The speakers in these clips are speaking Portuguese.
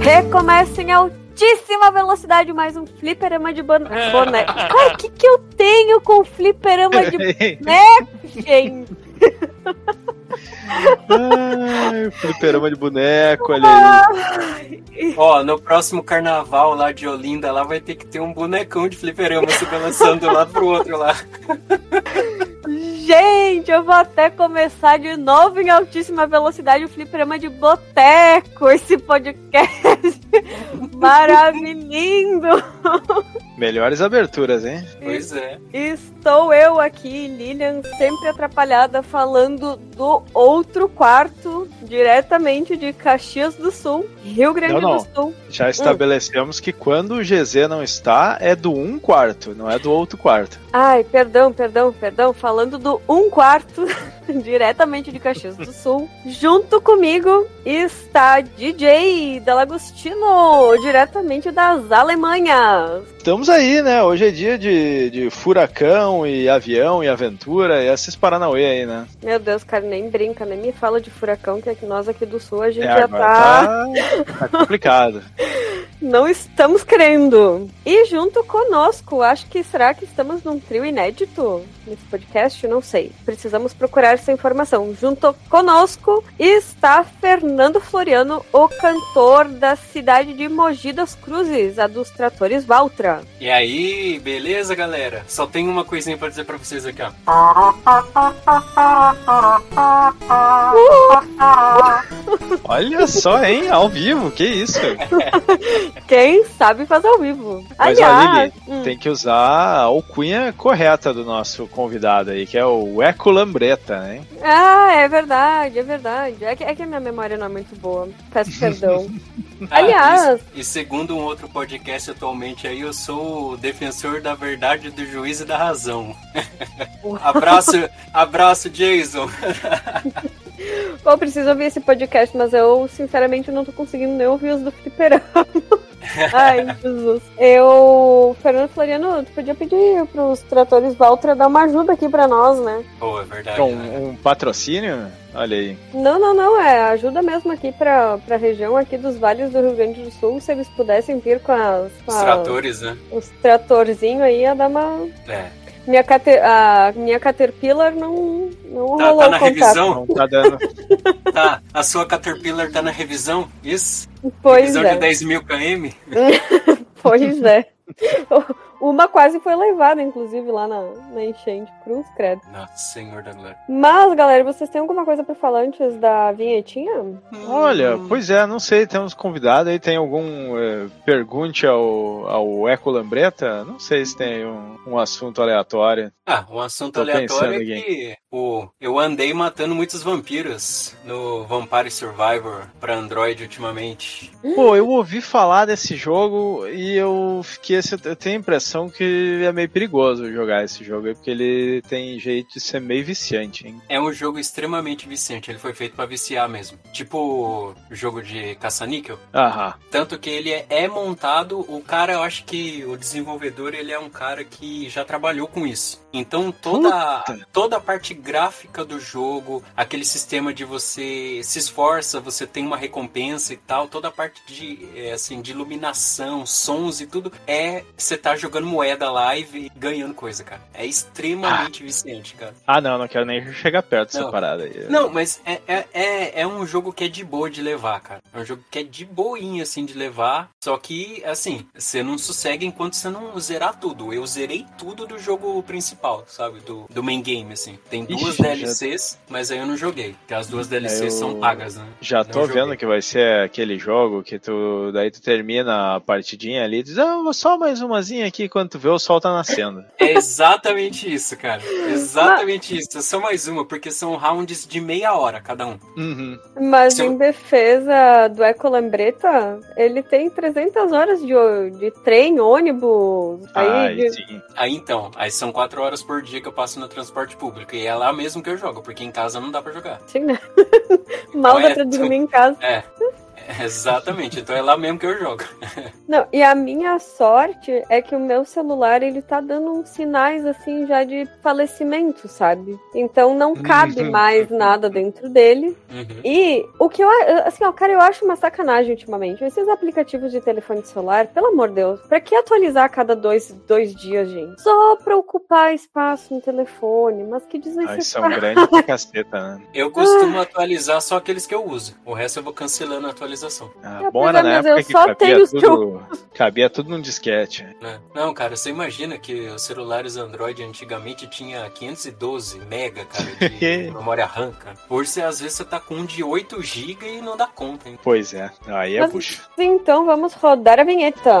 Recomeça em altíssima velocidade mais um fliperama de É. boneco. Ai, o que, que eu tenho com fliperama de boneco, gente? Ai, fliperama de boneco, olha aí. Ó, no próximo carnaval lá de Olinda, lá vai ter que ter um bonecão de fliperama se balançando de um lado pro outro lá. Gente, eu vou até começar de novo em altíssima velocidade o fliperama de boteco, esse podcast maravilhoso. Melhores aberturas, hein? Pois é. Estou eu aqui, Lilian, sempre atrapalhada, falando do outro quarto, diretamente de Caxias do Sul, Rio Grande Não, não. do Sul. Já estabelecemos que quando o GZ não está, é do um quarto, não é do outro quarto. Ai, perdão, perdão, perdão. Falando do um quarto, diretamente de Caxias do Sul. Junto comigo está DJ Delagostino, diretamente das Alemanhas. Estamos aí, né? Hoje é dia de, de furacão e avião e aventura e esses Paranauê aí, né? Meu Deus, cara, nem brinca, nem me fala de furacão, que aqui nós aqui do Sul a gente É, já tá... tá, tá complicado. Não estamos crendo. E junto conosco, acho que será que estamos num trio inédito nesse podcast? Não sei. Precisamos procurar essa informação. Junto conosco está Fernando Floriano, o cantor da cidade de Mogi das Cruzes, a dos tratores Valtra. E aí, beleza, galera? Só tem uma coisinha pra dizer pra vocês aqui, ó. Olha só, hein? Ao vivo, que isso? Quem sabe faz ao vivo. Mas, ó, Aliás, Lili, hum, tem que usar a alcunha correta do nosso convidado aí, que é o Eco Lambreta, né? ah, é verdade, é verdade. É que, é que a minha memória não é muito boa. Peço perdão. Ah, Aliás. E, e segundo um outro podcast atualmente aí, eu sou o defensor da verdade, do juízo e da razão. abraço, abraço, Jason. Pô, preciso ouvir esse podcast, mas eu, sinceramente, não tô conseguindo nem ouvir os do Fliperama. Ai, Jesus. Eu, Fernando Floriano, tu podia pedir pros tratores Valtra dar uma ajuda aqui pra nós, né? Pô, é verdade. né? Um, patrocínio? Olha aí. Não, não, não, é ajuda mesmo aqui pra, pra região aqui dos vales do Rio Grande do Sul, se eles pudessem vir com, as, com Os as- tratores, né? os tratorzinhos aí, ia dar uma... É. Minha, cate- a minha Caterpillar não, não Tá, rolou tá na contato. revisão? Não tá dando. Tá. A sua Caterpillar tá na revisão? Isso? Pois revisão é. de 10 mil km? Pois é. Uma quase foi levada, inclusive, lá na, na enchente. Cruz, credo. Nossa, senhor da glória. Mas, galera, vocês têm alguma coisa pra falar antes da vinhetinha? Olha, Hum. pois é, não sei, temos convidado aí, tem algum eh, pergunte ao, ao Eco Lambreta? Não sei se tem um, um assunto aleatório. Ah, um assunto Tô aleatório é pensando que o, eu andei matando muitos vampiros no Vampire Survivor pra Android ultimamente. Pô, eu ouvi falar desse jogo e eu fiquei, assim, eu tenho a impressão que é meio perigoso jogar esse jogo aí, porque ele tem jeito de ser meio viciante, hein? É um jogo extremamente viciante, ele foi feito pra viciar mesmo. Tipo o jogo de caça-níquel. Aham. Tanto que ele é, é montado, o cara, eu acho que o desenvolvedor, ele é um cara que já trabalhou com isso. Então toda, Puta. toda a parte gráfica do jogo, aquele sistema de você se esforça, você tem uma recompensa e tal, toda a parte de, é, assim, de iluminação, sons e tudo, é você tá jogando moeda live e ganhando coisa, cara. É extremamente viciante, cara. Ah, não, não quero nem chegar perto dessa Não. parada aí. Não, mas é, é, é, é um jogo que é de boa de levar, cara. É um jogo que é de boinha, assim, de levar. Só que, assim, você não sossega enquanto você não zerar tudo. Eu zerei tudo do jogo principal, sabe? Do, do main game, assim. Tem duas Ixi, já- DLCs, mas aí eu não joguei. Porque as duas DLCs eu são pagas, né? Já Não tô joguei. vendo que vai ser aquele jogo que tu daí tu termina a partidinha ali e diz, ah, só mais umazinha aqui e quando tu vê o sol tá nascendo. É exatamente isso, cara. Exatamente isso. É só mais uma, porque são rounds de meia hora cada um. Uhum. Mas Se em eu- defesa do Eco Lambreta, ele tem 300 horas de, de trem, ônibus. Aí, Ai, de- sim. Aí então, aí são quatro horas por dia que eu passo no transporte público. E é lá mesmo que eu jogo, porque em casa não dá pra jogar. Sim, né? Mal Então dá é- pra dormir em casa. É. Exatamente, então é lá mesmo que eu jogo. Não, e a minha sorte é que o meu celular, ele tá dando uns sinais, assim, já de falecimento, sabe? Então não cabe mais nada dentro dele. Uhum. E o que eu, assim, ó, cara, eu acho uma sacanagem ultimamente. Esses aplicativos de telefone celular, pelo amor de Deus, pra que atualizar a cada dois, dois dias, gente? Só pra ocupar espaço no telefone, mas que Ai, são desnecessário. grandes pra caceta, né? Eu costumo atualizar só aqueles que eu uso. O resto eu vou cancelando a atualização. Ah, É, bom era é, na época eu que só cabia tudo, cabia tudo num disquete. né? Não, cara, você imagina que os celulares Android antigamente tinha 512 mega, cara, de memória RAM, cara. Hoje, às vezes, você tá com um de 8 GB e não dá conta, hein? Pois é, aí é Mas- puxa. Então vamos rodar a vinheta.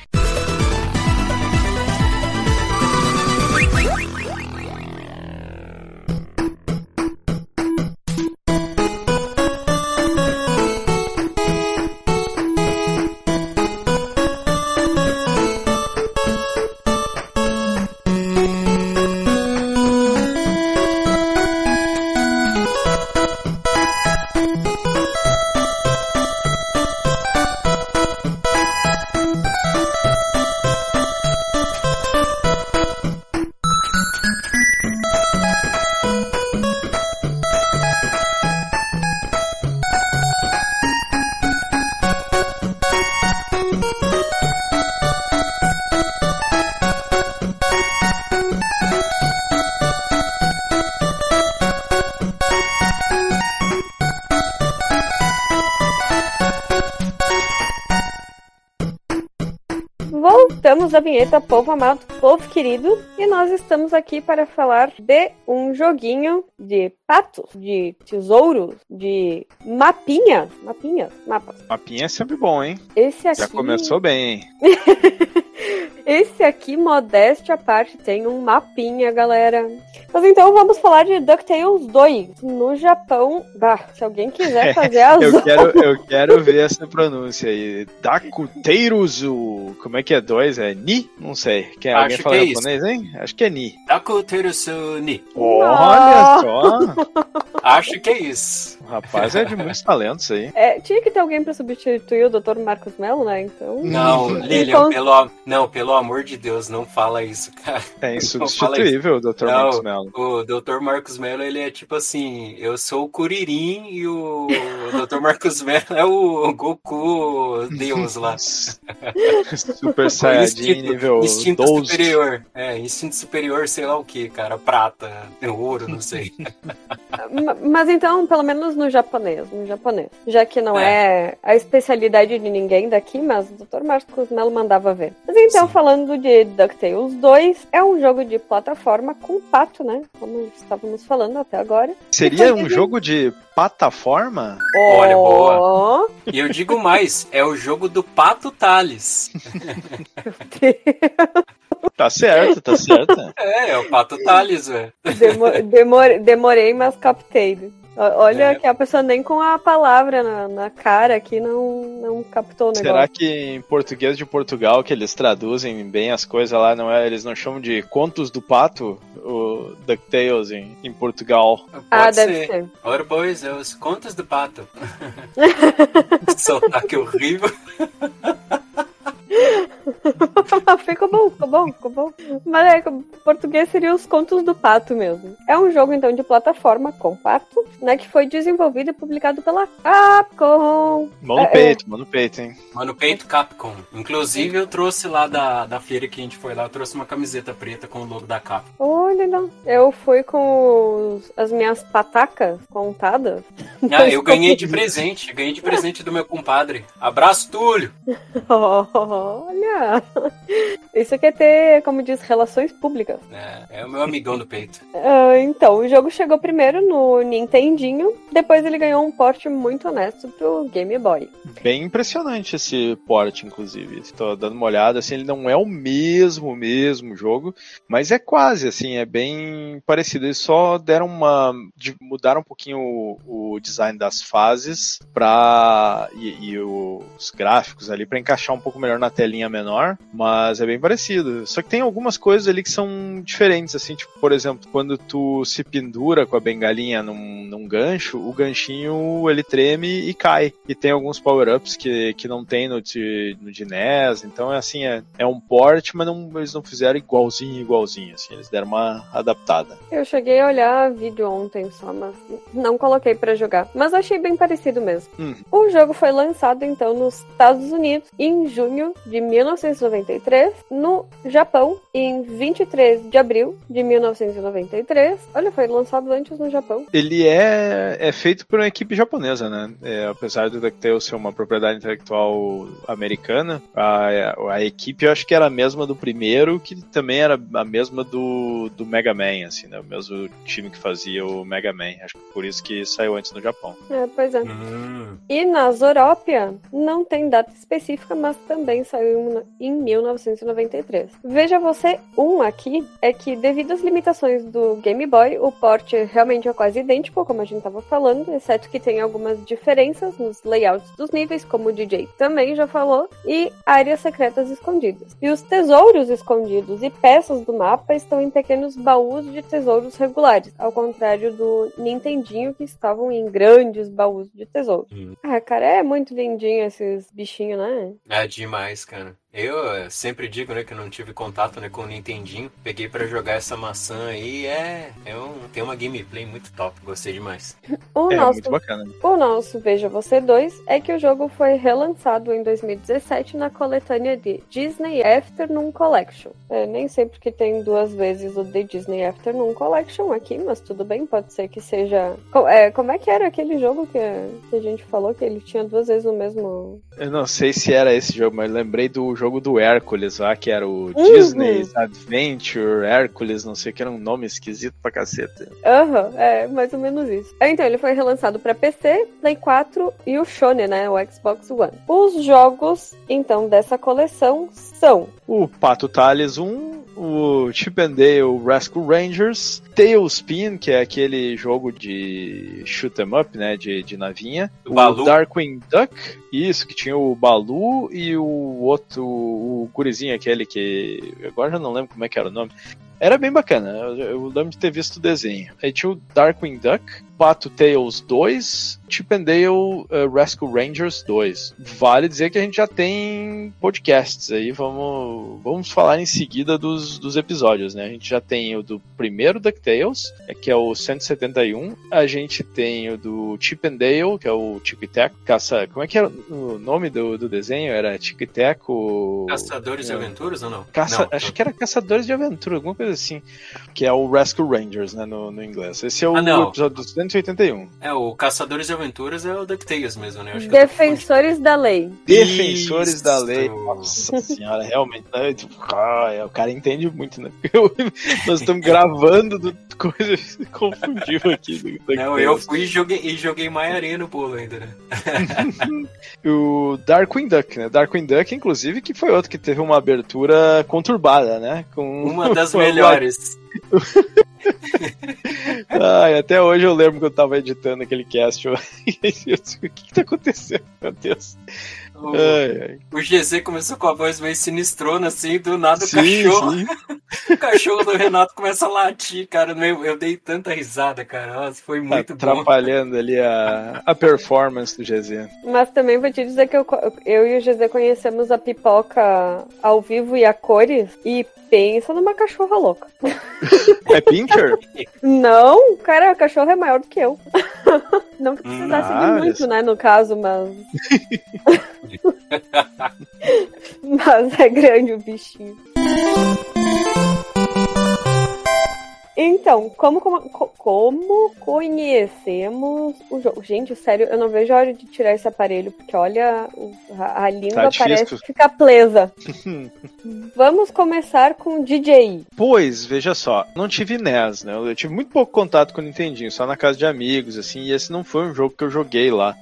Vinheta, povo amado, povo querido, e nós estamos aqui para falar de um joguinho de patos, de tesouros, de mapinhas, mapinhas, mapas. Mapinha é sempre bom, hein? Esse aqui, Já começou bem, hein? esse aqui, modéstia à parte, tem um mapinha, galera. Mas então vamos falar de DuckTales 2. No Japão, bah, se alguém quiser fazer as Eu quero, eu quero ver essa pronúncia aí. Dakuteiruzu. Como é que é dois? É Ni? Não sei. Alguém Acho fala que é isso. japonês, hein? Acho que é Ni. Takuterusu ni. Olha só. Acho que é isso. Rapaz é de muitos talentos aí. É, tinha que ter alguém para substituir o Dr. Marcos Mello, né? Então. Não, Lilian, Então- pelo, não, pelo amor de Deus, não fala isso, cara. É insubstituível o Dr. Não. Marcos Mello. O Dr. Marcos Mello, ele é tipo assim, eu sou o Kuririn e o Dr. Marcos Mello é o Goku Deus lá. Super Saiyajin nível instinto 12. superior. É, instinto superior, sei lá o que, cara. Prata, ouro, não sei. Ma- Mas então, pelo menos no japonês, no japonês. Já que não é, a especialidade de ninguém daqui, mas o Dr. Marcos Mello mandava ver. Mas então, Sim. falando de DuckTales 2, é um jogo de plataforma com pato, né? Como estávamos falando até agora. Seria um jogo de plataforma? Olha, boa. Ó, E eu digo mais, é o jogo do Pato Thales. Tá certo, tá certo. É, é o Pato Thales, velho. demo- demor- demorei, mas captei. Olha É. que a pessoa nem com a palavra na, na cara aqui não, não captou o negócio. Será que em português de Portugal, que eles traduzem bem as coisas lá, não é? Eles não chamam de contos do pato, o DuckTales em, em Portugal. Pode ah, ser. deve ser. Ora, pois, é os contos do pato. Sotaque horrível. ficou bom, ficou bom, ficou bom. Mas é, português seria os contos do pato mesmo. É um jogo, então, de plataforma compacto, né? Que foi desenvolvido e publicado pela Capcom. Mão no É, peito, mão no peito, hein? Mano, peito Capcom. Inclusive, eu trouxe lá da, da feira que a gente foi lá, eu trouxe uma camiseta preta com o logo da Capcom. Olha, não. Eu fui com os- as minhas patacas contadas. Ah, eu ganhei de presente, ganhei de presente do meu compadre. Abraço, Túlio! Olha! Isso quer ter, como diz, relações públicas. É, é o meu amigão do peito. Ah, então, o jogo chegou primeiro no Nintendinho, depois ele ganhou um porte muito honesto pro Game Boy. Bem impressionante esse port, inclusive. Estou dando uma olhada, assim, ele não é o mesmo, mesmo jogo, mas é quase, assim, é bem parecido. Eles só deram uma. de- mudaram um pouquinho o, o design das fases pra. e, e os gráficos ali para encaixar um pouco melhor na telinha menor, mas é bem parecido. Só que tem algumas coisas ali que são diferentes, assim, tipo, por exemplo, quando tu se pendura com a bengalinha num, num gancho, o ganchinho ele treme e cai. E tem alguns power-ups que, que não tem no de, no de NES, então é assim, é, é um port, mas não, eles não fizeram igualzinho, igualzinho, assim, eles deram uma adaptada. Eu cheguei a olhar vídeo ontem só, mas não coloquei pra jogar. Mas achei bem parecido mesmo. Hum. O jogo foi lançado então nos Estados Unidos em junho de 1993, no Japão em 23 de abril de 1993. Olha, foi lançado antes no Japão. Ele é, é feito por uma equipe japonesa, né? É, apesar do DuckTales ser uma propriedade intelectual americana, a, a equipe eu acho que era a mesma do primeiro, que também era a mesma do, do Mega Man, assim, né? O mesmo time que fazia o Mega Man. Acho que por isso que saiu antes no Japão. É, pois é. Hum, E na Zorópia não tem data específica, mas também saiu em 1993. Veja você, um aqui é que devido às limitações do Game Boy, o port realmente é quase idêntico, como a gente estava falando, exceto que tem algumas diferenças nos layouts dos níveis, como o DJ também já falou, e áreas secretas escondidas. E os tesouros escondidos e peças do mapa estão em pequenos baús de tesouros regulares, ao contrário do Nintendinho que estavam em grandes baús de tesouros. Hum. Ah, cara, é muito lindinho esses bichinhos, né? é demais, cara. Eu eh, sempre digo, né, que eu não tive contato né, com o Nintendinho. Peguei pra jogar essa maçã aí é, é um, tem uma gameplay muito top. Gostei demais. O é nosso muito bacana. O nosso Veja Você 2 é que o jogo foi relançado em 2017 na coletânea de Disney Afternoon Collection. É, nem sei porque tem duas vezes o The Disney Afternoon Collection aqui, mas tudo bem, pode ser que seja. É, como é que era aquele jogo que, que a gente falou que ele tinha duas vezes o mesmo. Eu não sei se era esse jogo, mas lembrei do jogo do Hércules lá, que era o Uhum. Disney's Adventure Hércules, não sei que era um nome esquisito pra caceta. Aham, é mais ou menos isso. Ah, Então, ele foi relançado pra PC, Play 4 e o Shone, né? O Xbox One. Os jogos, então, dessa coleção são O Pato Thales 1, o Chip and Dale Rescue Rangers, Tailspin, que é aquele jogo de shoot 'em up, né, de, de navinha, O Balu. Darkwing Duck, isso, que tinha o Balu e o outro, o gurizinho aquele que, agora eu não lembro como é que era o nome, era bem bacana, eu, eu lembro de ter visto o desenho. Aí tinha o Darkwing Duck, Pato Tales 2, Chip and Dale uh, Rescue Rangers 2. Vale dizer que a gente já tem podcasts aí, vamos, vamos falar em seguida dos, dos episódios, né? A gente já tem o do primeiro DuckTales, é, que é o 171, a gente tem o do Chip and Dale, que é o Tic Tac, caça, como é que era o nome do, do desenho? Era Tic Tac, o... Caçadores de. Aventuras ou não? Caça, Não, acho que era Caçadores de Aventura, alguma coisa assim. Que é o Rescue Rangers, né, no, no inglês. Esse é o Ah, episódio do 181. É, o Caçadores de Aventuras é o DuckTales mesmo, né? Defensores da Lei. Defensores Isso. da lei. Nossa senhora, realmente. Né? Tipo, ah, é, o cara entende muito, né? Eu- nós estamos gravando do, coisa confundiu aqui. Não, eu fui e joguei, e joguei mais areia no bolo ainda, né? O Darkwing Duck, né? Darkwing Duck, inclusive, que foi outro que teve uma abertura conturbada, né? Com Uma das com- melhores. Ai, até hoje eu lembro que eu tava editando aquele cast. Eu... o que, que tá acontecendo? Meu Deus. O, ai, ai. o GZ começou com a voz meio sinistrona, assim, do nada sim, o cachorro. Sim. o cachorro do Renato começa a latir, cara. Eu, eu dei tanta risada, cara. Nossa, foi muito tá Atrapalhando ali a, a performance do GZ. Mas também vou te dizer que eu, eu e o GZ conhecemos a pipoca ao vivo e a cores. E pensa numa cachorra louca. É Pincher? Não, cara, a cachorra é maior do que eu. Não que precisasse de muito, né, no caso, mas. mas é grande o bichinho. Então, como, como, como conhecemos o jogo? Gente, sério, eu não vejo a hora de tirar esse aparelho, porque olha, a, a língua tá parece ficar presa. Vamos começar com o DJ. Pois, veja só, não tive NES, né? Eu tive muito pouco contato com o Nintendinho, só na casa de amigos, assim, e esse não foi um jogo que eu joguei lá.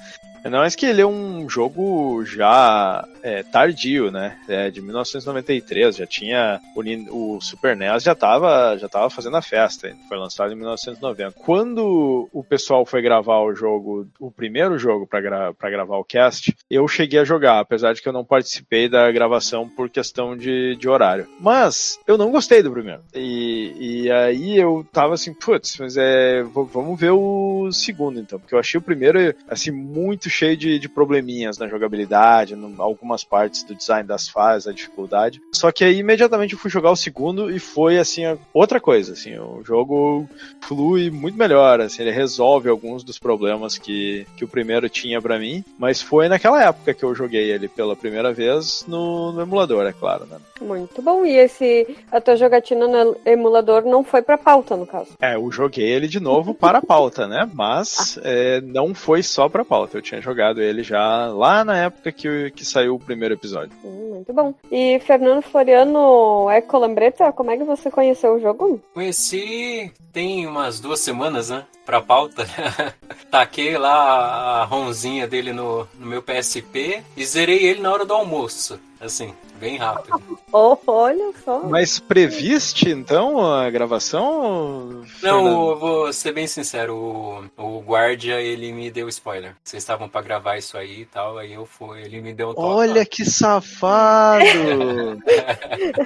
Não, é que ele é um jogo já é, tardio, né? É de 1993, já tinha o, o, Super NES já estava já tava fazendo a festa, foi lançado em 1990. Quando o pessoal foi gravar o jogo, o primeiro jogo para gra gravar o cast, eu cheguei a jogar, apesar de que eu não participei da gravação por questão de, de horário. Mas eu não gostei do primeiro. E, e aí eu tava assim, putz, mas é, vamos ver o segundo então, porque eu achei o primeiro assim muito muito cheio de, de probleminhas na jogabilidade, em algumas partes do design das fases, a dificuldade. Só que aí imediatamente eu fui jogar o segundo e foi assim outra coisa, assim, o jogo flui muito melhor, assim, ele resolve alguns dos problemas que, que o primeiro tinha para mim, mas foi naquela época que eu joguei ele pela primeira vez no, no emulador, é claro, né? Muito bom. E esse a tua jogatina no emulador não foi para pauta, no caso? É, eu joguei ele de novo para a pauta, né? Mas ah. é, não foi só para pauta. Eu tinha tinha jogado ele já lá na época que, que saiu o primeiro episódio. Hum, muito bom. E Fernando Floriano é Colambreta, como é que você conheceu o jogo? Conheci tem umas duas semanas, né? Pra pauta. Taquei lá a ronzinha dele no, no meu PSP e zerei ele na hora do almoço. Assim, bem rápido. Oh, olha só. Mas previste, então, a gravação? Não, eu vou ser bem sincero, o, o guardia, ele me deu spoiler. Vocês estavam para gravar isso aí e tal, aí eu fui, ele me deu um toque. Olha que safado!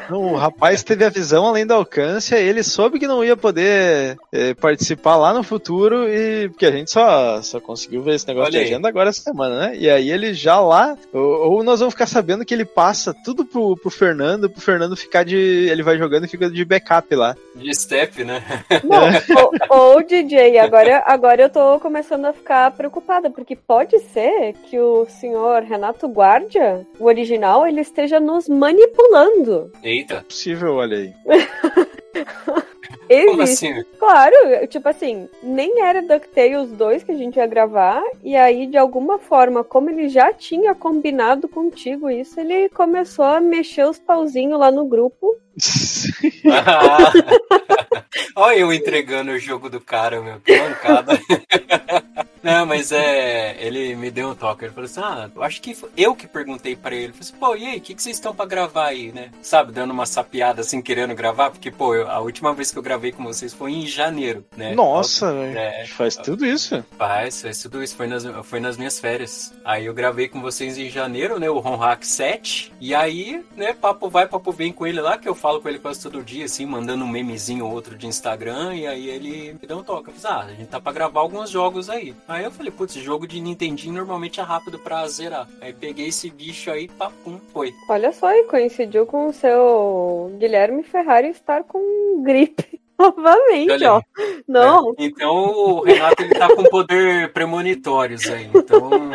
o rapaz teve a visão além do alcance, ele soube que não ia poder é, participar lá no futuro, e porque a gente só, só conseguiu ver esse negócio Olha de agenda aí. agora essa semana, né? E aí ele já lá, ou, ou nós vamos ficar sabendo que ele passa tudo pro, pro Fernando, pro Fernando ficar de. Ele vai jogando e fica de backup lá. De step, né? Não, ou, ou DJ, agora, agora eu tô começando a ficar preocupada, porque pode ser que o senhor Renato Guardia, o original, ele esteja nos manipulando. Eita. É possível, olha aí. Existe. Como assim? Claro, tipo assim, nem era DuckTales 2 que a gente ia gravar, e aí, de alguma forma, como ele já tinha combinado contigo isso, ele começou a mexer os pauzinhos lá no grupo. Olha eu entregando o jogo do cara, meu, que mancada. Não, mas é. Ele me deu um toque. Ele falou assim: Ah, acho que eu que perguntei para ele. Falei assim: Pô, e aí, o que, que vocês estão para gravar aí, né? Sabe, dando uma sapiada assim, querendo gravar, porque, pô, eu, a última vez que eu gravei com vocês foi em janeiro, né? Nossa, é, faz tudo isso? Faz, faz tudo isso. Foi nas, foi nas minhas férias. Aí eu gravei com vocês em janeiro, né? O Ron Hack 7. E aí, né, papo vai, papo vem com ele lá, que eu falo com ele quase todo dia, assim, mandando um memezinho ou outro de Instagram. E aí ele me deu um toque. Eu falei, ah, a gente tá pra gravar alguns jogos aí. Aí eu falei, putz, jogo de Nintendinho normalmente é rápido pra zerar. Aí peguei esse bicho aí, papum, foi. Olha só, e coincidiu com o seu Guilherme Ferrari estar com gripe. Novamente, ó. Não. É, então o Renato ele tá com poder premonitórios aí. Então.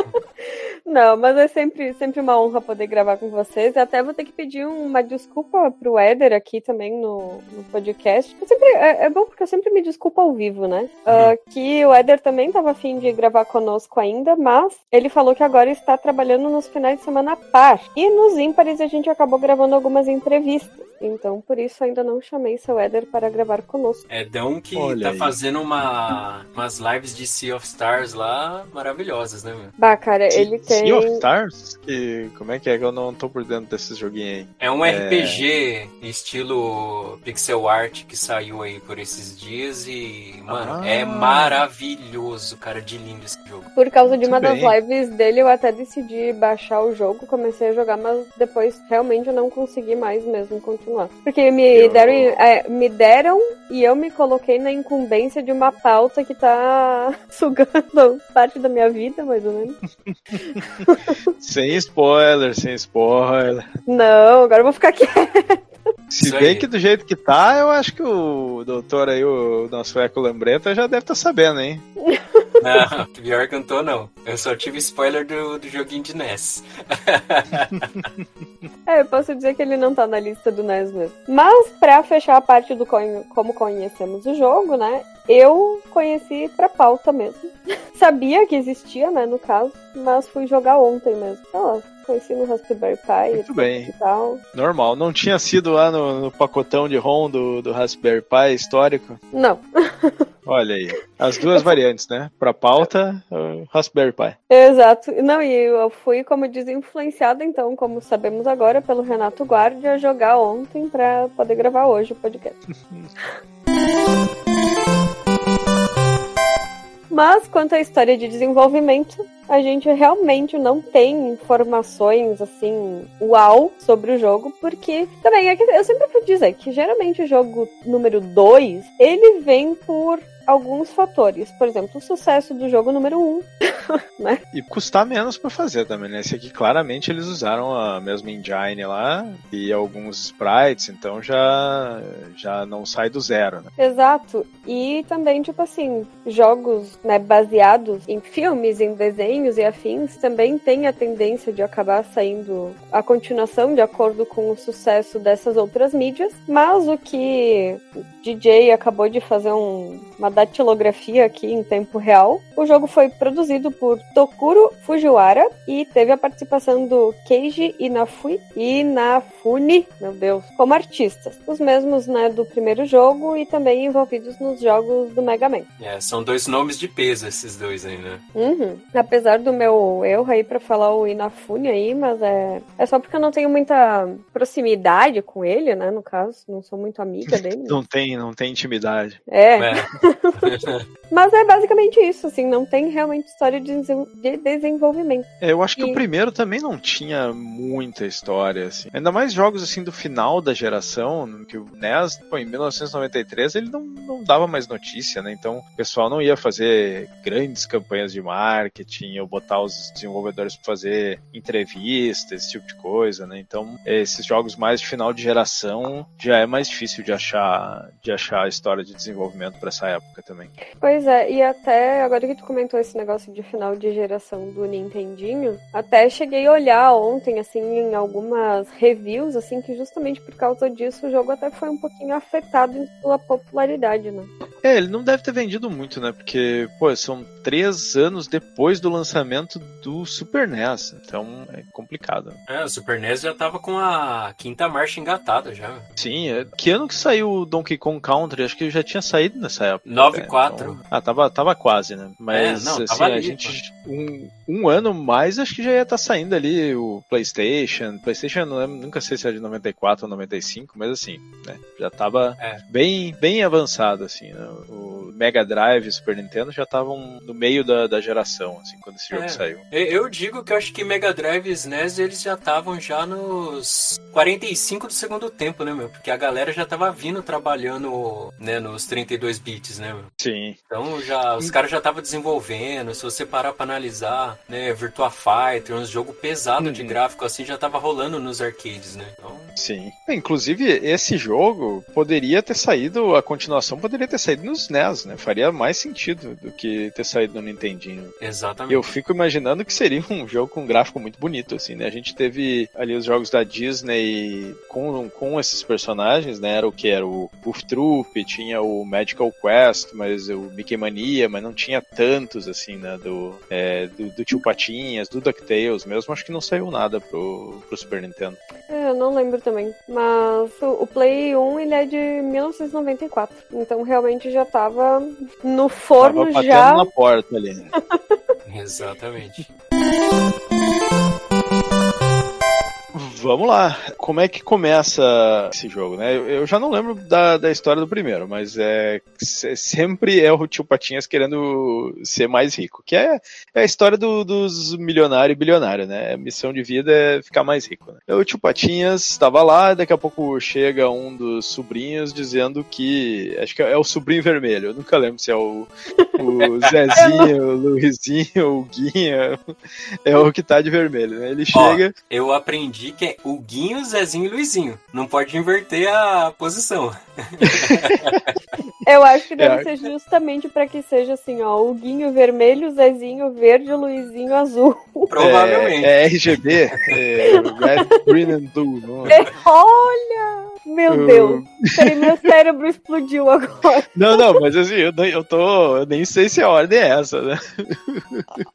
Não, mas é sempre, sempre uma honra poder gravar com vocês. Até vou ter que pedir uma desculpa pro Éder aqui também no, no podcast. Sempre, é, é, bom porque eu sempre me desculpo ao vivo, né? Uhum. Uh, que o Éder também estava afim de gravar conosco ainda, mas ele falou que agora está trabalhando nos finais de semana par. E nos ímpares a gente acabou gravando algumas entrevistas. Então, por isso, ainda não chamei seu Éder para gravar conosco. É Dão que Olha tá aí. fazendo uma, umas lives de Sea of Stars lá maravilhosas, né, meu? Bah, cara, ele tem Sea of Stars? Que, como é que é que eu não tô por dentro desses joguinhos aí? É um é... RPG estilo pixel art que saiu aí por esses dias e, mano, ah. é maravilhoso, cara, de lindo esse jogo. Por causa de Muito uma bem. das lives dele, eu até decidi baixar o jogo, comecei a jogar, mas depois realmente eu não consegui mais mesmo continuar. Porque me, eu... deram, é, me deram e eu me coloquei na incumbência de uma pauta que tá sugando parte da minha vida, mais ou menos. sem spoiler, sem spoiler. Não, agora eu vou ficar quieta. Se bem que do jeito que tá, eu acho que o doutor aí, o nosso Eco Lambreta, já deve estar tá sabendo, hein? Não, pior que eu não tô, não. Eu só tive spoiler do, do joguinho de NES. é, eu posso dizer que ele não tá na lista do NES mesmo. Mas, pra fechar a parte do como conhecemos o jogo, né? Eu conheci pra pauta mesmo. Sabia que existia, né, no caso, mas fui jogar ontem mesmo. Então, conheci no Raspberry Pi. Muito bem. tal. Normal. Não tinha sido lá no, no pacotão de ROM do, do Raspberry Pi histórico? Não. Olha aí. As duas variantes, né? Pra pauta, Raspberry Pi. Exato. Não, e eu fui, como diz, influenciada, então, como sabemos agora, pelo Renato Guardia, a jogar ontem pra poder gravar hoje o podcast. Mas quanto à história de desenvolvimento, a gente realmente não tem informações assim, uau, sobre o jogo, porque também é eu sempre vou dizer que geralmente o jogo número 2, ele vem por alguns fatores. Por exemplo, o sucesso do jogo número 1. Um, né? E custar menos para fazer também, né? Esse aqui claramente eles usaram a mesma engine lá e alguns sprites, então já já não sai do zero, né? Exato. E também, tipo assim, jogos né, baseados em filmes, em desenhos e afins também tem a tendência de acabar saindo a continuação de acordo com o sucesso dessas outras mídias. Mas o que o DJ acabou de fazer um, uma datilografia aqui em tempo real. O jogo foi produzido por Tokuro Fujiwara e teve a participação do Keiji Inafui e Inafune, meu Deus, como artistas. Os mesmos, né, do primeiro jogo e também envolvidos nos jogos do Mega Man. É, são dois nomes de peso esses dois aí, né? Uhum. Apesar do meu erro aí para falar o Inafune aí, mas é, é só porque eu não tenho muita proximidade com ele, né, no caso, não sou muito amiga dele. não tem, não tem intimidade. É. é. Mas é basicamente isso, assim, não tem realmente história de, desenvolvimento. É, eu acho que o primeiro também não tinha muita história, assim. Ainda mais jogos, assim, do final da geração, que o NES, pô, em 1993, ele não, não dava mais notícia, né? Então, o pessoal não ia fazer grandes campanhas de marketing ou botar os desenvolvedores para fazer entrevistas, esse tipo de coisa, né? Então, esses jogos mais de final de geração já é mais difícil de achar, de achar a história de desenvolvimento para essa época também. Pois é, e até agora que tu comentou esse negócio de final de geração do Nintendinho, até cheguei a olhar ontem, assim, em algumas reviews, assim, que justamente por causa disso o jogo até foi um pouquinho afetado em sua popularidade, né? É, ele não deve ter vendido muito, né? Porque, pô, são três anos depois do lançamento do Super NES, então é complicado. É, o Super NES já tava com a quinta marcha engatada já. Sim, é... que ano que saiu o Donkey Kong Country? Acho que já tinha saído nessa época. 9 4. Então, ah, tava, tava quase, né? Mas é, não, assim, ali, a gente. Um, um ano mais, acho que já ia estar tá saindo ali o PlayStation. PlayStation, não lembro, nunca sei se é de 94 ou 95, mas assim, né? Já tava é. bem, bem avançado, assim. Né? O Mega Drive e Super Nintendo já estavam no meio da, da geração, assim, quando esse jogo é. saiu. Eu digo que eu acho que Mega Drive e SNES eles já estavam já nos 45 do segundo tempo, né, meu? Porque a galera já tava vindo trabalhando, né, nos 32 bits, né, meu? Sim. Então já os caras já estavam desenvolvendo, se você parar para analisar, né, Virtua Fighter, um jogo pesado uhum. de gráfico assim já tava rolando nos arcades, né? Então... Sim. Inclusive esse jogo poderia ter saído, a continuação poderia ter saído nos NES, né? Faria mais sentido do que ter saído no Nintendinho. Exatamente. Eu fico imaginando que seria um jogo com um gráfico muito bonito assim, né? A gente teve ali os jogos da Disney com, com esses personagens, né? Era o que era o Buff Troop, tinha o Magical Quest, mas o Mickey Mania, mas não tinha tantos, assim, né, do, é, do, do Tio Patinhas, do DuckTales mesmo, acho que não saiu nada pro, pro Super Nintendo. É, eu não lembro também, mas o, o Play 1, ele é de 1994, então realmente já tava no forno tava já... na porta ali. Exatamente. Vamos lá. Como é que começa esse jogo, né? Eu já não lembro da, da história do primeiro, mas é sempre é o tio Patinhas querendo ser mais rico, que é, é a história do, dos milionário e bilionário, né? A missão de vida é ficar mais rico. Né? O tio Patinhas estava lá, daqui a pouco chega um dos sobrinhos dizendo que acho que é o sobrinho vermelho. Eu nunca lembro se é o, o Zezinho, o Luizinho, o Guinha. É o que tá de vermelho, né? Ele chega. Ó, eu aprendi que é o Guinho, Zezinho e Luizinho. Não pode inverter a posição. Eu acho que deve é. ser justamente para que seja assim, ó, o Guinho vermelho, o Zezinho verde, o Luizinho azul. Provavelmente. É, é RGB, é Red, Green and Blue. É? olha! Meu Deus! Peraí, meu cérebro explodiu agora. Não, não, mas assim, eu, eu tô. Eu nem sei se a ordem é essa, né?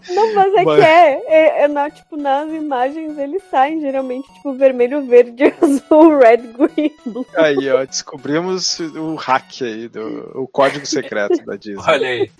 Não, mas é mas... que é, é, é na, tipo, nas imagens eles saem geralmente, tipo, vermelho, verde, azul, red, green, blue. Aí, ó, descobrimos o hack aí, do, o código secreto da Disney. Olha aí.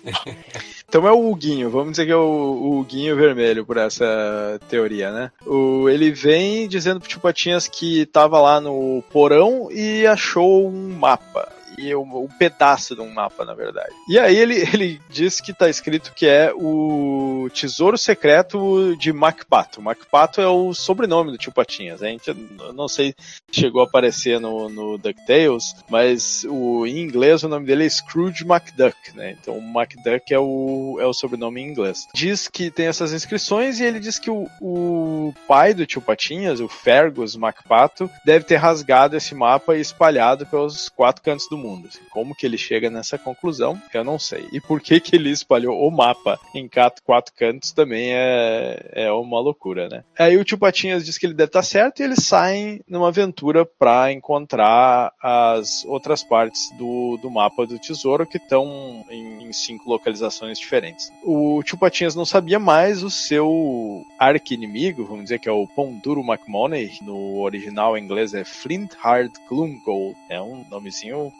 Então é o Huguinho, vamos dizer que é o, o Huguinho vermelho por essa teoria, né? O, ele vem dizendo pro Patinhas que tava lá no porão e achou um mapa e um, um, pedaço de um mapa, na verdade. E aí ele, ele diz que está escrito que é o Tesouro Secreto de Macpato. Macpato é o sobrenome do tio Patinhas. A gente não sei se chegou a aparecer no, no DuckTales, mas o, em inglês o nome dele é Scrooge McDuck, né? Então McDuck é o, é o sobrenome em inglês. Diz que tem essas inscrições e ele diz que o, o pai do tio Patinhas, o Fergus Macpato, deve ter rasgado esse mapa e espalhado pelos quatro cantos do mundo mundo. Assim, como que ele chega nessa conclusão, eu não sei. E por que que ele espalhou o mapa em quatro cantos também é, é uma loucura, né? Aí o tio Patinhas diz que ele deve estar certo e eles saem numa aventura para encontrar as outras partes do, do mapa do tesouro que estão em, em cinco localizações diferentes. O tio Patinhas não sabia mais o seu arqui-inimigo, vamos dizer que é o Ponduro McMoney, no original em inglês é Flint Hard Gloomgold, é um nomezinho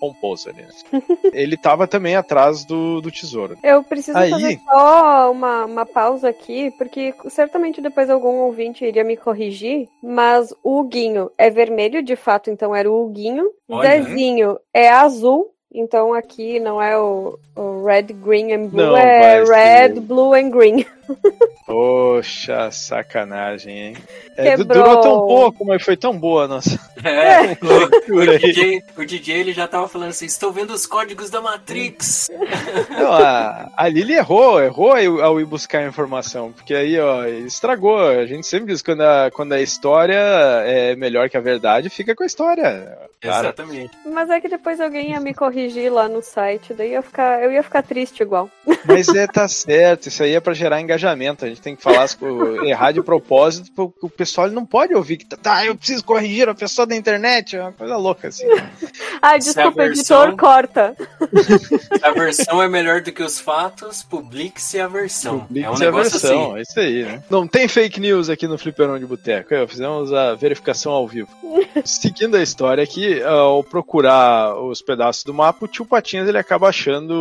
ali, né? Ele tava também atrás do, do tesouro. Eu preciso Aí... fazer só uma, uma pausa aqui, porque certamente depois algum ouvinte iria me corrigir, mas o Huguinho é vermelho, de fato, então era o Huguinho. Olha, Zezinho é azul, então aqui não é o, o red, green and blue, não, é red, blue and green. Poxa, sacanagem, hein? É, durou tão pouco, mas foi tão boa a nossa. É. o, DJ, o DJ ele já tava falando assim: estou vendo os códigos da Matrix. Não, a, a Lili errou, errou ao ir buscar a informação, porque aí, ó, estragou. A gente sempre diz que quando a, quando a história é melhor que a verdade, fica com a história. Cara. Exatamente. Mas é que depois alguém ia me corrigir lá no site, daí eu ia ficar, eu ia ficar triste igual. Mas é, tá certo, isso aí é pra gerar engajamento. A gente tem que falar errar de propósito, porque o pessoal não pode ouvir que tá, eu preciso corrigir a pessoa da internet, é uma coisa louca assim. Ai, desculpa, versão... editor, corta. A versão é melhor do que os fatos, publique-se a versão. Publique-se é um a versão, assim. é isso aí, né? Não tem fake news aqui no Fliperão de Boteco, é, fizemos a verificação ao vivo. Seguindo a história aqui, ao procurar os pedaços do mapa, o tio Patinhas ele acaba achando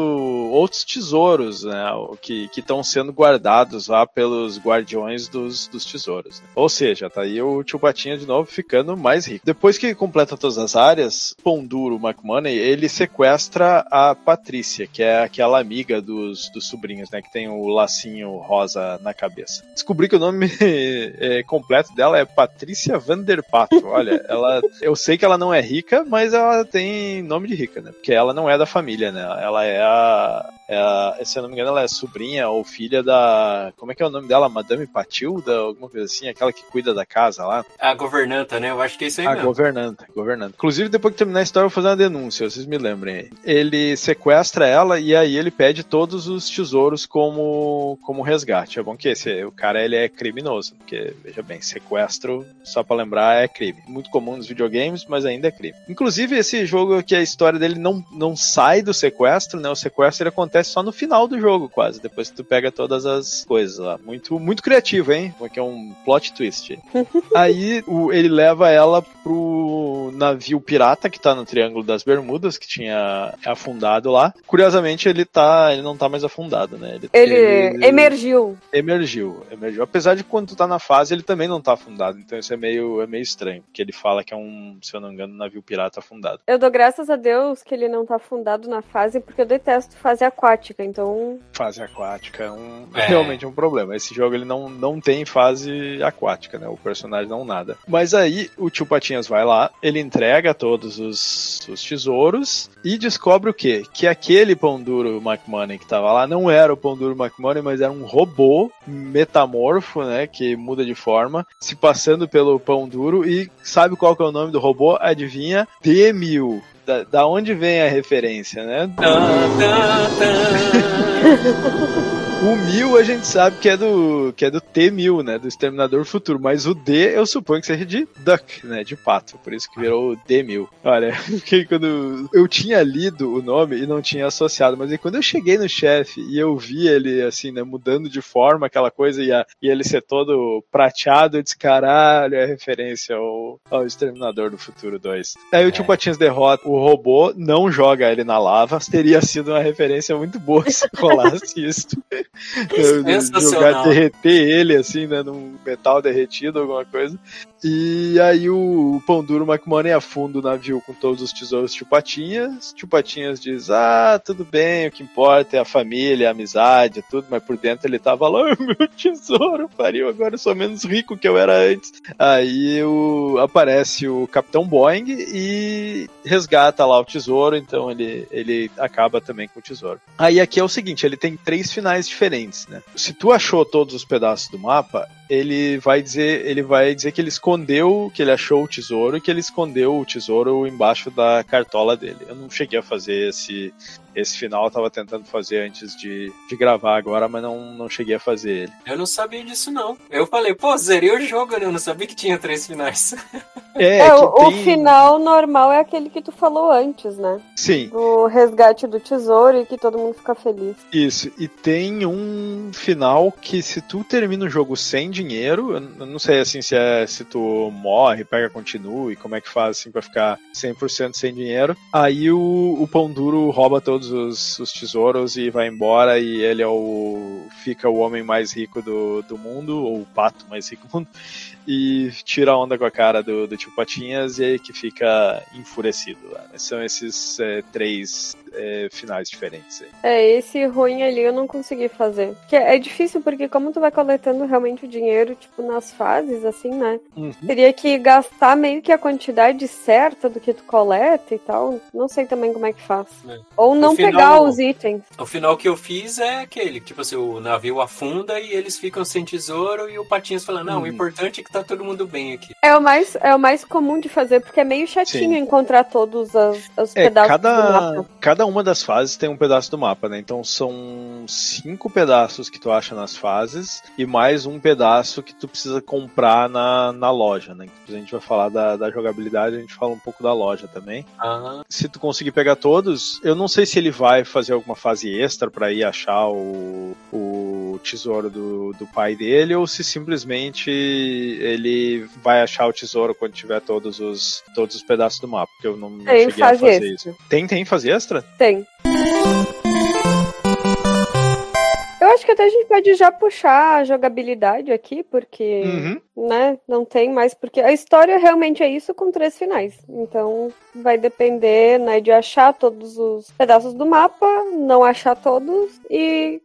outros tesouros, né, que estão sendo guardados lá pelos guardiões dos, dos tesouros. Né? Ou seja, tá aí o tio Patinhas de novo ficando mais rico. Depois que completa todas as áreas, Ponduro McMoney, ele sequestra a Patrícia, que é aquela amiga dos, dos sobrinhos, né, que tem o lacinho rosa na cabeça. Descobri que o nome é, completo dela é Patrícia Vanderpato. Olha, ela, eu sei que ela não é rica, mas ela tem nome de rica, né? Porque ela não é da família, né? Ela é a, é a, se eu não me engano, ela é sobrinha ou filha da. Como é que é o nome dela? Madame Patilda? Alguma coisa assim, aquela que cuida da casa lá. A governanta, né? Eu acho que é isso aí a mesmo. governanta, governanta. Inclusive, depois que terminar a história, eu vou fazer uma denúncia, vocês me lembrem aí. Ele sequestra ela e aí ele pede todos os tesouros como, como resgate. É bom que esse, o cara ele é criminoso, porque, veja bem, sequestro, só pra lembrar, é crime. Muito comum nos videogames, mas ainda é crime. Inclusive, esse jogo que a história dele não, não sai do sequestro, né? O sequestro ele acontece só no final do jogo, quase, depois que tu pega todas as coisas lá. Muito, muito criativo, hein? Porque é um plot twist. Aí o, ele leva ela pro navio pirata que tá no Triângulo das Bermudas, que tinha afundado lá. Curiosamente, ele tá. Ele não tá mais afundado, né? Ele, ele, ele emergiu. Emergiu, emergiu. Apesar de quando tu tá na fase, ele também não tá afundado. Então isso é meio, é meio estranho. Porque ele fala que é um, se eu não me engano, um navio pirata afundado. Eu dou graças a Deus que ele não tá afundado na fase, porque eu detesto fase aquática, então. Fase aquática é um. É. Realmente é um problema. Esse jogo ele não, não tem fase aquática, né? O personagem não nada. Mas aí o tio Patinhas vai lá, ele entrega todos os, os tesouros e descobre o quê? Que aquele pão duro McMoney que tava lá não era o pão duro McMoney, mas era um robô metamorfo, né? Que muda de forma, se passando pelo pão duro. E sabe qual que é o nome do robô? Adivinha? D-1000. Da, da onde vem a referência, né? O mil a gente sabe que é do que é do T-1000, né, do Exterminador Futuro, mas o D eu suponho que seja de Duck, né, de pato, por isso que virou D-1000. Olha, porque quando eu tinha lido o nome e não tinha associado, mas aí quando eu cheguei no chefe e eu vi ele assim, né, mudando de forma, aquela coisa e, a, e ele ser todo prateado, eu disse, caralho, é referência ao, ao Exterminador do Futuro 2. Aí o é. Tio Patinhas derrota o robô, não joga ele na lava, teria sido uma referência muito boa se rolasse isso. Jogar derreter ele assim, né, num metal derretido, alguma coisa. E aí o, o Pão Duro McMoney afunda o navio com todos os tesouros Tio Patinhas. Tio Patinhas diz: Ah, tudo bem, o que importa é a família, a amizade, tudo, mas por dentro ele tava lá, meu tesouro, pariu, agora eu sou menos rico que eu era antes. Aí o, aparece o Capitão Boeing e resgata lá o tesouro, então ele, ele acaba também com o tesouro. Aí aqui é o seguinte: ele tem três finais diferentes, né? Se tu achou todos os pedaços do mapa, ele vai dizer, ele vai dizer que ele escondeu, que ele achou o tesouro e que ele escondeu o tesouro embaixo da cartola dele. Eu não cheguei a fazer esse esse final eu tava tentando fazer antes de, de gravar agora, mas não, não cheguei a fazer ele. Eu não sabia disso, não. Eu falei, pô, zerei o jogo, né? Eu não sabia que tinha três finais. É, é o, tem... o, final normal é aquele que tu falou antes, né? Sim. O resgate do tesouro e que todo mundo fica feliz. Isso. E tem um final que se tu termina o jogo sem dinheiro, eu não sei assim se é se tu morre, pega continue, como é que faz assim pra ficar 100% sem dinheiro. Aí o, o pão duro rouba todos todos os, os, tesouros e vai embora e ele é o fica o homem mais rico do, do mundo, ou o pato mais rico do mundo, e tira onda com a cara do, do tio Patinhas e aí que fica enfurecido. Lá, né? São esses é, três é, finais diferentes. Aí. É, esse ruim ali eu não consegui fazer. Porque é difícil, porque como tu vai coletando realmente o dinheiro, tipo, nas fases, assim, né? Uhum. Teria que gastar meio que a quantidade certa do que tu coleta e tal. Não sei também como é que faz. É. Ou não final, pegar os itens. O final que eu fiz é aquele, tipo assim, o navio afunda e eles ficam sem tesouro e o Patinhas fala, não, uhum. o importante é que tá todo mundo bem aqui. É o mais, é o mais comum de fazer, porque é meio chatinho Sim. encontrar todos os, os é, pedaços cada, do mapa. Cada uma das fases tem um pedaço do mapa, né? Então são cinco pedaços que tu acha nas fases e mais um pedaço que tu precisa comprar na, na loja, né? Depois a gente vai falar da, da jogabilidade, a gente fala um pouco da loja também. Uhum. Se tu conseguir pegar todos, eu não sei se ele vai fazer alguma fase extra para ir achar o, o tesouro do, do pai dele ou se simplesmente ele vai achar o tesouro quando tiver todos os, todos os pedaços do mapa, porque eu não, não cheguei a fazer extra. isso. Tem, tem fase extra? Tem. Eu acho que até a gente pode já puxar a jogabilidade aqui, porque, uhum. né, não tem mais, porque a história realmente é isso com três finais. Então, vai depender, né, de achar todos os pedaços do mapa, não achar todos e,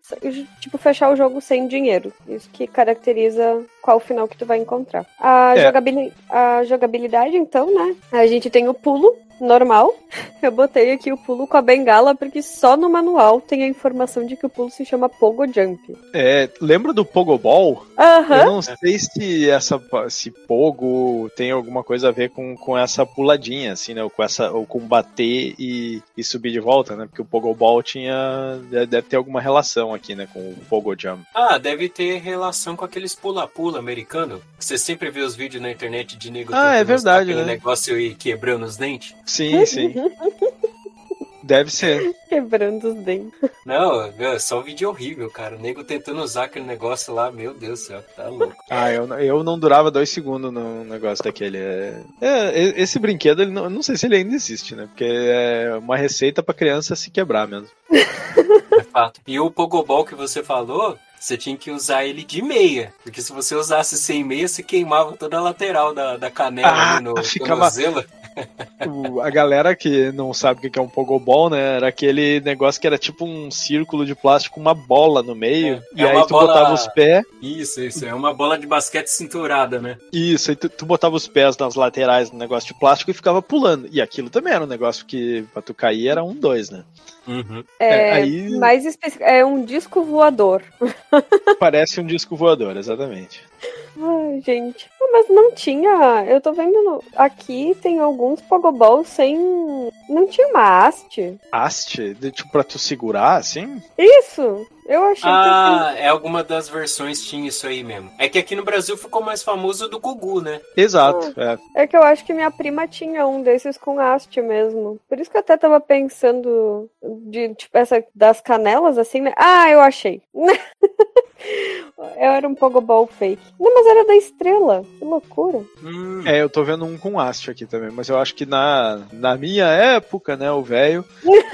tipo, fechar o jogo sem dinheiro. Isso que caracteriza qual final que tu vai encontrar. A, é. jogabilidade, a jogabilidade, então, né, a gente tem o pulo, normal. Eu botei aqui o pulo com a bengala porque só no manual tem a informação de que o pulo se chama Pogo Jump. É, lembra do Pogo Ball? Uhum. Eu não sei se essa se Pogo tem alguma coisa a ver com, com essa puladinha, assim, né? Ou com essa ou com bater e, e subir de volta, né? Porque o Pogo Ball tinha deve ter alguma relação aqui, né, com o Pogo Jump. Ah, deve ter relação com aqueles pula-pula americano. Você sempre vê os vídeos na internet de nego ah, é verdade, aquele né? negócio e quebrando os dentes. Sim, sim. Deve ser. Quebrando os dentes. Não, é só um vídeo horrível, cara. O nego tentando usar aquele negócio lá, meu Deus do céu, tá louco. Ah, eu, eu não durava dois segundos no negócio daquele. É, é, esse brinquedo, ele não, não sei se ele ainda existe, né? Porque é uma receita pra criança se quebrar mesmo. É fato. E o Pogobol que você falou, você tinha que usar ele de meia. Porque se você usasse sem meia, você queimava toda a lateral da, da canela Ah, ali no ficava-. O- a galera que não sabe o que é um pogobol, né? Era aquele negócio que era tipo um círculo de plástico com uma bola no meio. É, e é aí tu bola- botava os pés. Isso, isso. É uma bola de basquete cinturada, né? Isso, aí tu, tu botava os pés nas laterais do negócio de plástico e ficava pulando. E aquilo também era um negócio que pra tu cair era um, dois, né? Uhum. É, É, aí- mais específico. É um disco voador. Parece um disco voador, exatamente. Ai, gente. Ah, Mas não tinha. Eu tô vendo. no- Aqui tem alguns Pogoballs sem. Não tinha uma haste. Haste, de, tipo, pra tu segurar, assim? Isso! Eu achei Ah, é alguma das versões tinha isso aí mesmo. É que aqui no Brasil ficou mais famoso do Gugu, né? Exato. é. que. É que eu acho que minha prima tinha um desses com haste mesmo. Por isso que eu até tava pensando de, tipo, essa das canelas, assim, né? Ah, eu achei. Eu era um Pogoball fake. Não, mas era da estrela. Que loucura. Hum. É, eu tô vendo um com haste aqui também, mas eu acho que na, na minha época, né, o velho,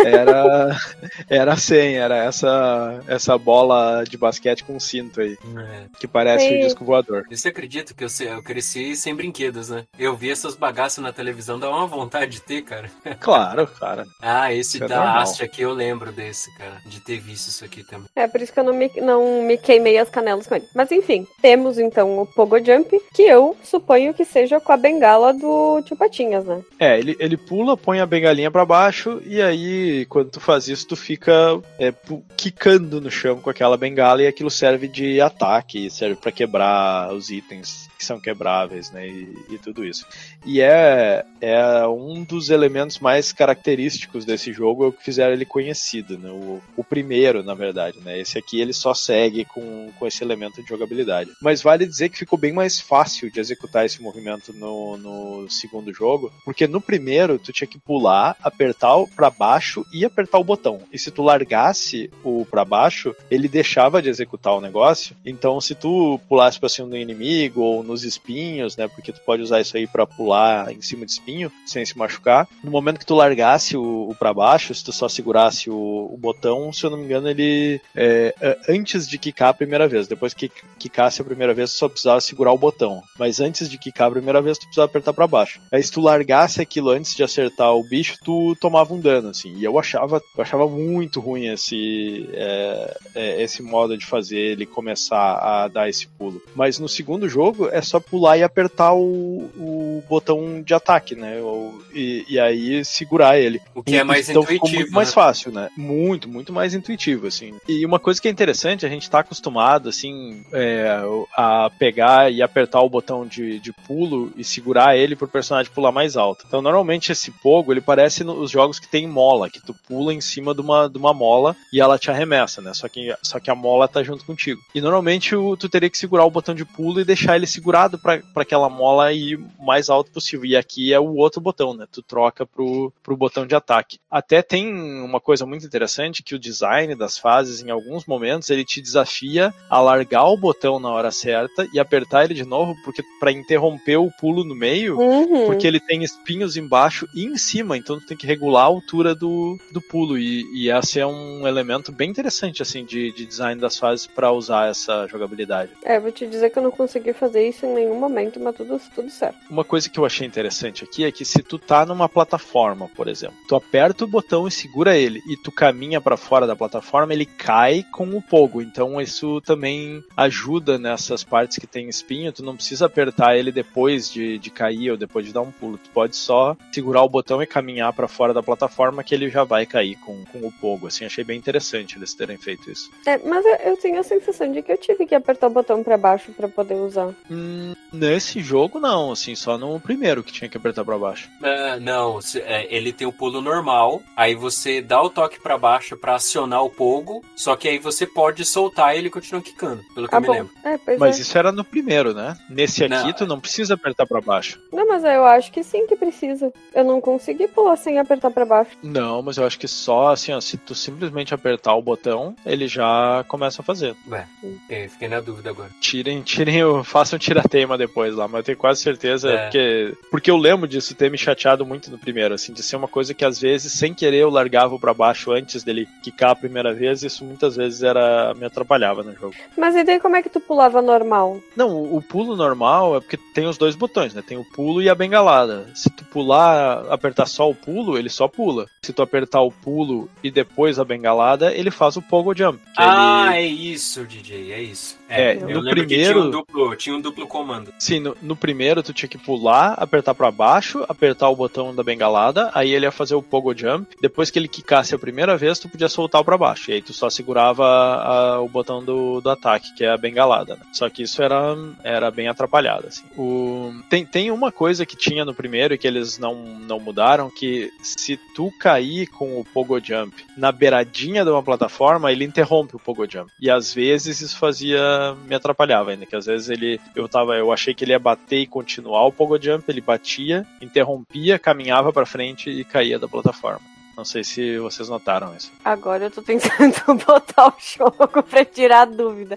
era, era 100, era essa, essa bola de basquete com cinto aí, É. que parece Sim. o disco voador. E Você acredita que eu, eu cresci sem brinquedos, né? Eu vi essas bagaças na televisão, dá uma vontade de ter, cara. Claro, cara. Ah, esse Isso é da normal. haste aqui eu lembro desse, cara. De ter visto isso aqui também. É, por isso que eu não me, não me queimei as canelas com ele. Mas enfim, temos então o Pogo Jump, que eu suponho que seja com a bengala do Tio Patinhas, né? É, ele, ele pula, põe a bengalinha pra baixo e aí, quando tu faz isso, tu fica é, quicando no chão com aquela bengala e aquilo serve de ataque, serve pra quebrar os itens que são quebráveis, né, e, e tudo isso. E é, é um dos elementos mais característicos desse jogo é o que fizeram ele conhecido, né, o, o primeiro, na verdade, né, esse aqui ele só segue com, com esse elemento de jogabilidade. Mas vale dizer que ficou bem mais fácil de executar esse movimento no, no segundo jogo, porque no primeiro tu tinha que pular, apertar o pra baixo e apertar o botão. E se tu largasse o pra baixo, ele deixava de executar o negócio. Então, se tu pulasse pra cima do inimigo ou nos espinhos, né, porque tu pode usar isso aí pra pular em cima de espinho sem se machucar, no momento que tu largasse o, o para baixo, se tu só segurasse o, o botão, se eu não me engano, ele é, é, antes de quicar a primeira vez, depois que quicasse a primeira vez, tu só precisava segurar o botão. Mas antes de quicar a primeira vez, tu precisava apertar pra baixo. Aí se tu largasse aquilo antes de acertar o bicho, tu tomava um dano, assim. E eu achava, eu achava muito ruim esse, é, é, esse modo de fazer ele começar a dar esse pulo. Mas no segundo jogo é só pular e apertar o, o botão de ataque, né? O- e, e aí segurar ele. O que é mais então ficou intuitivo. muito mais né? fácil, né? Muito, muito mais intuitivo, assim. E uma coisa que é interessante, a gente tá acostumado, assim, é, a pegar e apertar o botão de, de pulo e segurar ele pro personagem pular mais alto. Então, normalmente esse pogo, ele parece nos jogos que tem mola, que tu pula em cima de uma, de uma mola e ela te arremessa, né? Só que, só que a mola tá junto contigo. E normalmente o- tu teria que segurar o botão de pulo e deixar ele segurado pra pra aquela mola ir o mais alto possível. E aqui é o outro botão, né? Tu troca pro, pro botão de ataque. Até tem uma coisa muito interessante que o design das fases, em alguns momentos, ele te desafia a largar o botão na hora certa e apertar ele de novo, porque para interromper o pulo no meio, Uhum. porque ele tem espinhos embaixo e em cima, então tu tem que regular a altura do, do pulo. E, e esse é um elemento bem interessante, assim, de, de design das fases para usar essa jogabilidade. É, vou te dizer que eu não consegui fazer isso em nenhum momento, mas tudo, tudo certo. Uma coisa que eu achei interessante aqui é que se tu tá numa plataforma, por exemplo, tu aperta o botão e segura ele e tu caminha para fora da plataforma, ele cai com o pogo. Então isso também ajuda nessas partes que tem espinho. Tu não precisa apertar ele depois de, de cair ou depois de dar um pulo. Tu pode só segurar o botão e caminhar para fora da plataforma que ele já vai cair com, com o pogo. Assim, achei bem interessante eles terem feito isso. É, mas eu, eu tenho a sensação de que eu tive que apertar o botão pra baixo pra poder usar. Hum, nesse jogo não, assim, só no primeiro que tinha que apertar para baixo. Uh, não, é, ele tem o pulo normal, aí você dá o toque para baixo para acionar o pogo, só que aí você pode soltar e ele continua quicando, pelo que ah, eu me lembro. É, mas é. isso era no primeiro, né? Nesse aqui não. tu não precisa apertar para baixo. Não, mas eu acho que sim que precisa. Eu não consegui pular sem apertar para baixo. Não, mas eu acho que só assim, ó, se tu simplesmente apertar o botão, ele já começa a fazer. Ué, é, fiquei na dúvida agora. Tirem, tirem, façam tirateima depois lá, mas eu tenho quase certeza, é. porque, porque eu lembro disso ter me chateado muito no primeiro, assim, de ser uma coisa que às vezes, sem querer, eu largava para baixo antes dele quicar a primeira vez, e isso muitas vezes era me atrapalhava no jogo. Mas e daí como é que tu pulava normal? Não, o, o pulo normal é porque tem os dois botões, né? Tem o pulo e a bengalada. Se tu pular, apertar só o pulo, ele só pula. Se tu apertar o pulo e depois a bengalada, ele faz o pogo jump. Ah, ele... é isso, DJ, é isso. É, é no primeiro tinha um, duplo, tinha um duplo comando. Sim, no, no, primeiro tu tinha que pular, apertar para baixo, apertar o botão da bengalada, aí ele ia fazer o pogo jump. Depois que ele quicasse a primeira vez, tu podia soltar para baixo. E aí tu só segurava a, o botão do, do ataque, que é a bengalada. Né? Só que isso era, era bem atrapalhado. Assim. O, tem, tem uma coisa que tinha no primeiro e que eles não, não mudaram, que se tu cair com o pogo jump na beiradinha de uma plataforma, ele interrompe o pogo jump. E às vezes isso fazia me atrapalhava ainda, que às vezes ele eu tava, eu achei que ele ia bater e continuar o pogo jump, ele batia, interrompia, caminhava para frente e caía da plataforma. Não sei se vocês notaram isso. Agora eu tô tentando botar o jogo pra tirar a dúvida.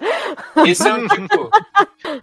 Esse é um tipo.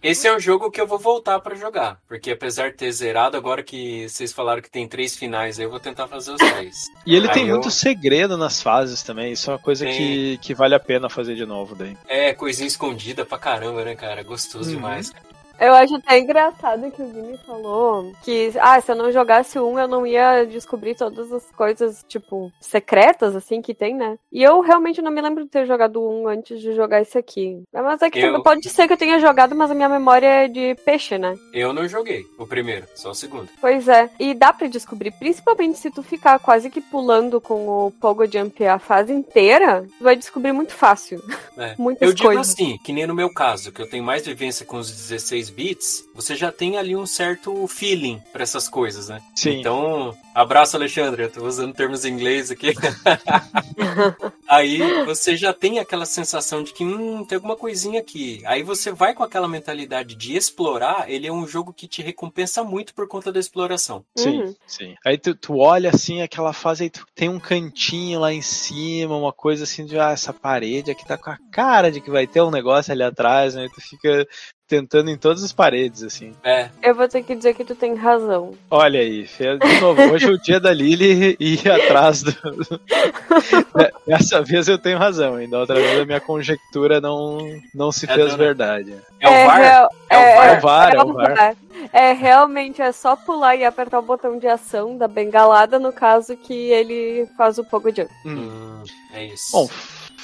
esse é um jogo que eu vou voltar para jogar. Porque apesar de ter zerado, agora que vocês falaram que tem três finais, eu vou tentar fazer os três. E ele Aí tem eu... muito segredo nas fases também. Isso é uma coisa que, que vale a pena fazer de novo daí. É, coisinha escondida pra caramba, né, cara? Gostoso uhum. demais. Eu acho até engraçado que o Vini falou que, ah, se eu não jogasse um, eu não ia descobrir todas as coisas, tipo, secretas, assim, que tem, né? E eu realmente não me lembro de ter jogado um antes de jogar esse aqui. Mas é que eu... pode ser que eu tenha jogado, mas a minha memória é de peixe, né? Eu não joguei o primeiro, só o segundo. Pois é. E dá para descobrir, principalmente se tu ficar quase que pulando com o Pogo Jump a fase inteira, tu vai descobrir muito fácil. É. Muitas eu coisas. digo assim, que nem no meu caso, que eu tenho mais vivência com os 16 16 bits, você já tem ali um certo feeling para essas coisas, né? Sim. Então, abraço, Alexandre. Eu tô usando termos em inglês aqui. Aí você já tem aquela sensação de que hum, tem alguma coisinha aqui. Aí você vai com aquela mentalidade de explorar. Ele é um jogo que te recompensa muito por conta da exploração. Sim, uhum. sim. Aí tu, tu olha assim, aquela fase aí tu tem um cantinho lá em cima, uma coisa assim de ah, essa parede aqui tá com a cara de que vai ter um negócio ali atrás, né? E tu fica tentando em todas as paredes, assim. É. Eu vou ter que dizer que tu tem razão. Olha aí, de novo, hoje é o dia da Lily e ir atrás do. Dessa vez eu tenho razão, ainda outra vez a minha conjectura não, não se é fez verdade. É o VAR? É, é, é, o VAR, é, o VAR. É, realmente é só pular e apertar o botão de ação da bengalada, no caso que ele faz o Pogo Jump. Hum, é isso. Bom,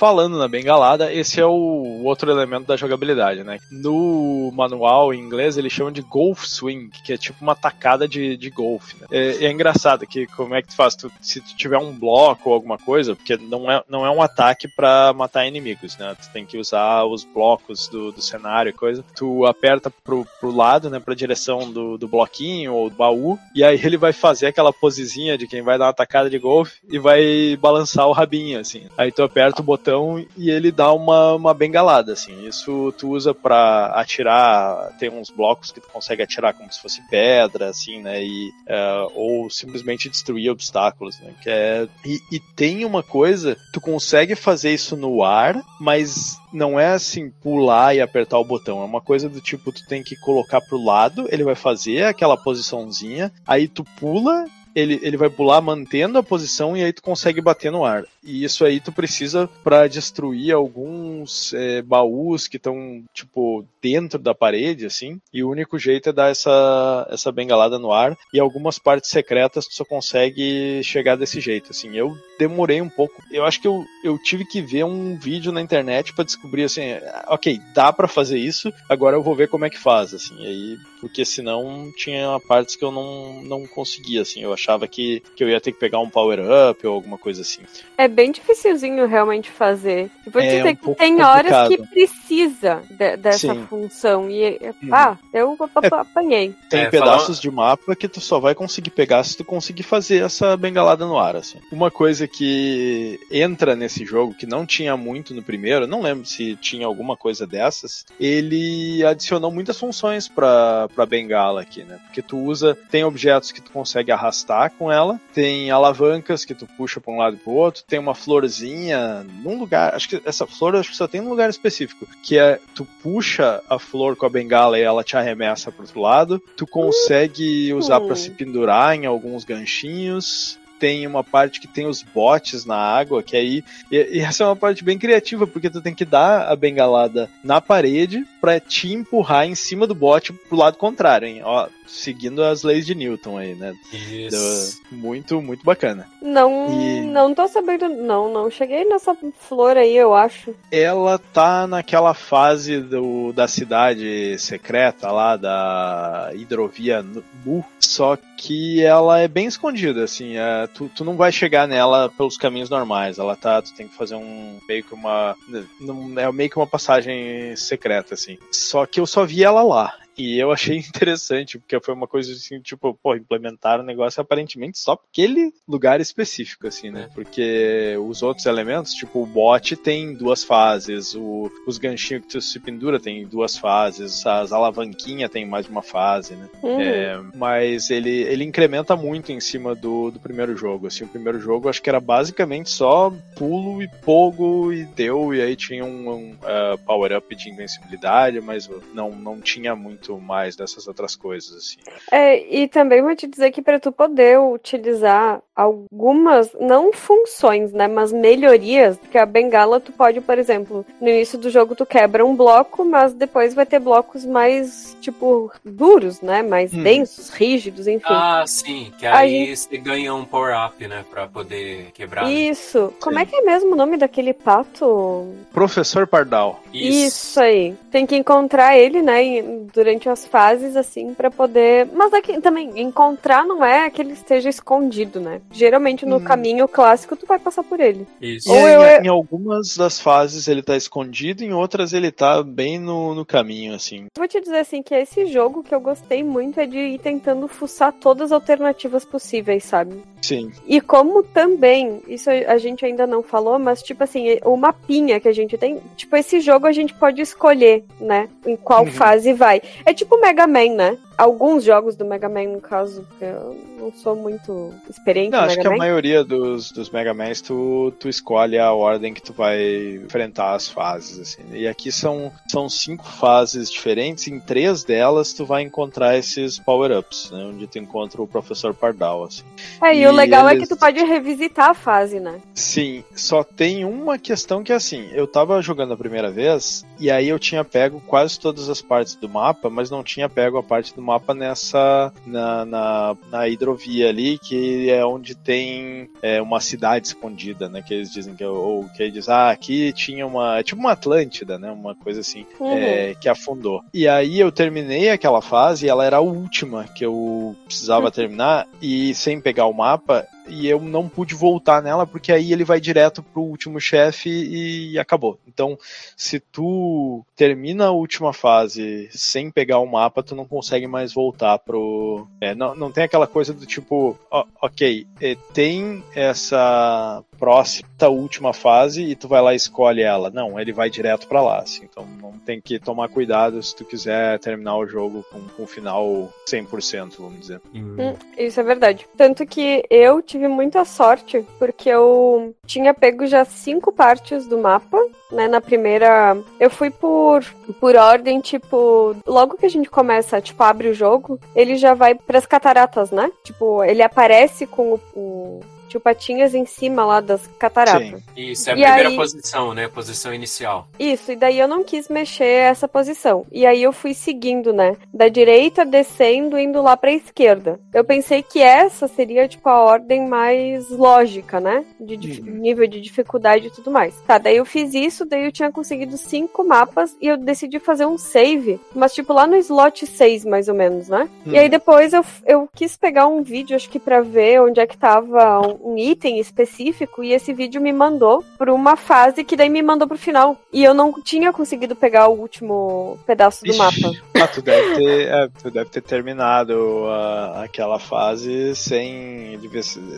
Falando na bengalada, esse é o outro elemento da jogabilidade, né? No manual em inglês eles chamam de golf swing, que é tipo uma tacada de, de golfe. Né? É, é, engraçado que como é que tu faz? Tu, se tu tiver um bloco ou alguma coisa, porque não é, não é um ataque para matar inimigos, né? Tu tem que usar os blocos do, do cenário e coisa. Tu aperta pro, pro lado, né? Pra direção do, do bloquinho ou do baú, e aí ele vai fazer aquela posezinha de quem vai dar uma tacada de golfe e vai balançar o rabinho, assim. Aí tu aperta o botão e ele dá uma, uma bengalada, assim. Isso tu usa para atirar, tem uns blocos que tu consegue atirar como se fosse pedra, assim, né? E, é, ou simplesmente destruir obstáculos, né? Que é, e, e tem uma coisa, tu consegue fazer isso no ar, mas não é assim pular e apertar o botão. É uma coisa do tipo, tu tem que colocar pro lado, ele vai fazer aquela posiçãozinha, aí tu pula ele, ele vai pular mantendo a posição e aí tu consegue bater no ar. E isso aí tu precisa para destruir alguns é, baús que estão, tipo, dentro da parede, assim. E o único jeito é dar essa, essa bengalada no ar. E algumas partes secretas tu só consegue chegar desse jeito, assim. Eu demorei um pouco. Eu acho que eu, eu tive que ver um vídeo na internet para descobrir, assim, ok, dá para fazer isso, agora eu vou ver como é que faz, assim. E aí porque senão tinha partes que eu não, não conseguia, assim. Eu achava que, que eu ia ter que pegar um power-up ou alguma coisa assim. É bem dificilzinho realmente fazer. Eu vou É dizer um que pouco tem horas que complicado. precisa de- dessa Sim. função. E, ah, eu ap- apanhei. Tem É, pedaços de mapa que tu só vai conseguir pegar se tu conseguir fazer essa bengalada no ar, assim. Uma coisa que entra nesse jogo, que não tinha muito no primeiro, não lembro se tinha alguma coisa dessas, ele adicionou muitas funções pra, pra bengala aqui, né? Porque tu usa, tem objetos que tu consegue arrastar com ela, tem alavancas que tu puxa pra um lado e pro outro, tem uma florzinha num lugar, acho que essa flor acho que só tem num lugar específico, que é tu puxa a flor com a bengala e ela te arremessa pro outro lado, tu consegue usar Hum. se pendurar em alguns ganchinhos. Tem uma parte que tem os botes na água, que aí. E, e essa é uma parte bem criativa, porque tu tem que dar a bengalada na parede pra te empurrar em cima do bote pro lado contrário, hein? Ó, seguindo as leis de Newton aí, né? Isso. Do- muito, muito bacana. Não, E- não tô sabendo. Não, não cheguei nessa flor aí, eu acho. Ela tá naquela fase do, da cidade secreta lá, da hidrovia Bu, só que ela é bem escondida, assim, é, tu, tu não vai chegar nela pelos caminhos normais, ela tá, tu tem que fazer um, meio que uma, não- é meio que uma passagem secreta, assim, só que eu só vi ela lá. E eu achei interessante, porque foi uma coisa assim, tipo, pô, implementaram o negócio aparentemente só pra aquele lugar específico, assim, né? É. Porque os outros elementos, tipo, o bot tem duas fases, o, os ganchinhos que tu se pendura tem duas fases, as alavanquinhas tem mais uma fase, né? Uhum. É, mas ele, ele incrementa muito em cima do, do primeiro jogo. Assim, o primeiro jogo acho que era basicamente só pulo e pogo e deu, e aí tinha um, um, uh, power-up de invencibilidade, mas não, não tinha muito mais dessas outras coisas. Assim. É, e também vou te dizer que para tu poder utilizar algumas, não funções, né, mas melhorias, porque a bengala tu pode, por exemplo, no início do jogo tu quebra um bloco, mas depois vai ter blocos mais, tipo, duros, né, mais Uhum. densos, rígidos, enfim. Ah, sim. Que aí gente- você ganha um power-up, né? Pra poder quebrar. né? Isso. Como Sim. é que é mesmo o nome daquele pato? Professor Pardal. Isso. aí. Tem que encontrar ele, né, em- durante as fases, assim, pra poder. Mas aqui também, encontrar não é que ele esteja escondido, né? Geralmente no Hum. caminho clássico tu vai passar por ele. Isso. E Ou em, eu- em algumas das fases ele tá escondido, em outras ele tá bem no, no caminho, assim. Vou te dizer assim que esse jogo que eu gostei muito é de ir tentando fuçar todas as alternativas possíveis, sabe? Sim. E como também, isso a gente ainda não falou, mas tipo assim, o mapinha que a gente tem, tipo, esse jogo a gente pode escolher, né? Em qual Uhum. fase vai. É tipo Mega Man, né? Alguns jogos do Mega Man, no caso, porque eu não sou muito experiente Não, acho Mega que a Man. maioria dos, dos Mega Mans tu, tu escolhe a ordem que tu vai enfrentar as fases, assim. E aqui são, são cinco fases diferentes, em três delas tu vai encontrar esses power-ups, né? Onde tu encontra o Professor Pardal, assim. É, e o e legal é eles- que tu pode revisitar a fase, né? Sim, só tem uma questão que é assim, eu tava jogando a primeira vez, e aí eu tinha pego quase todas as partes do mapa, mas não tinha pego a parte do mapa nessa, na, na, na hidrovia ali, que é onde tem é, uma cidade escondida, né, que eles dizem que, ou que eles dizem, ah, aqui tinha uma, é tipo uma Atlântida, né, uma coisa assim, Uhum. é, que afundou. E aí eu terminei aquela fase, e ela era a última que eu precisava terminar, e sem pegar o mapa, e eu não pude voltar nela, porque aí ele vai direto pro último chefe e acabou. Então, se tu termina a última fase sem pegar o mapa, tu não consegue mais voltar pro. É, não, não tem aquela coisa do tipo, ó, ok, é, tem essa próxima última fase e tu vai lá e escolhe ela. Não, ele vai direto pra lá, assim. Então não tem que tomar cuidado se tu quiser terminar o jogo com, com o final 100%, vamos dizer. Hum. Hum, Isso é verdade. Tanto que eu tive muita sorte, porque eu tinha pego já cinco partes do mapa, né? Na primeira, eu fui por, por ordem, tipo, logo que a gente começa, tipo, abre o jogo, ele já vai pras cataratas, né? Tipo, ele aparece com o. o- Tinha o Patinhas em cima lá das cataratas. Sim. Isso, é a E primeira aí- posição, né? Posição inicial. Isso, e daí eu não quis mexer essa posição. E aí eu fui seguindo, né? Da direita, descendo, indo lá pra esquerda. Eu pensei que essa seria, tipo, a ordem mais lógica, né? De dif- Uhum. nível de dificuldade e tudo mais. Tá, daí eu fiz isso, daí eu tinha conseguido cinco mapas e eu decidi fazer um save, mas tipo lá no slot 6, mais ou menos, né? E aí Uhum. depois eu, eu quis pegar um vídeo, acho que pra ver onde é que tava um, item específico, e esse vídeo me mandou pra uma fase que daí me mandou pro final. E eu não tinha conseguido pegar o último pedaço do Ixi. mapa. Ah, tu deve ter, é, tu deve ter terminado a- aquela fase sem.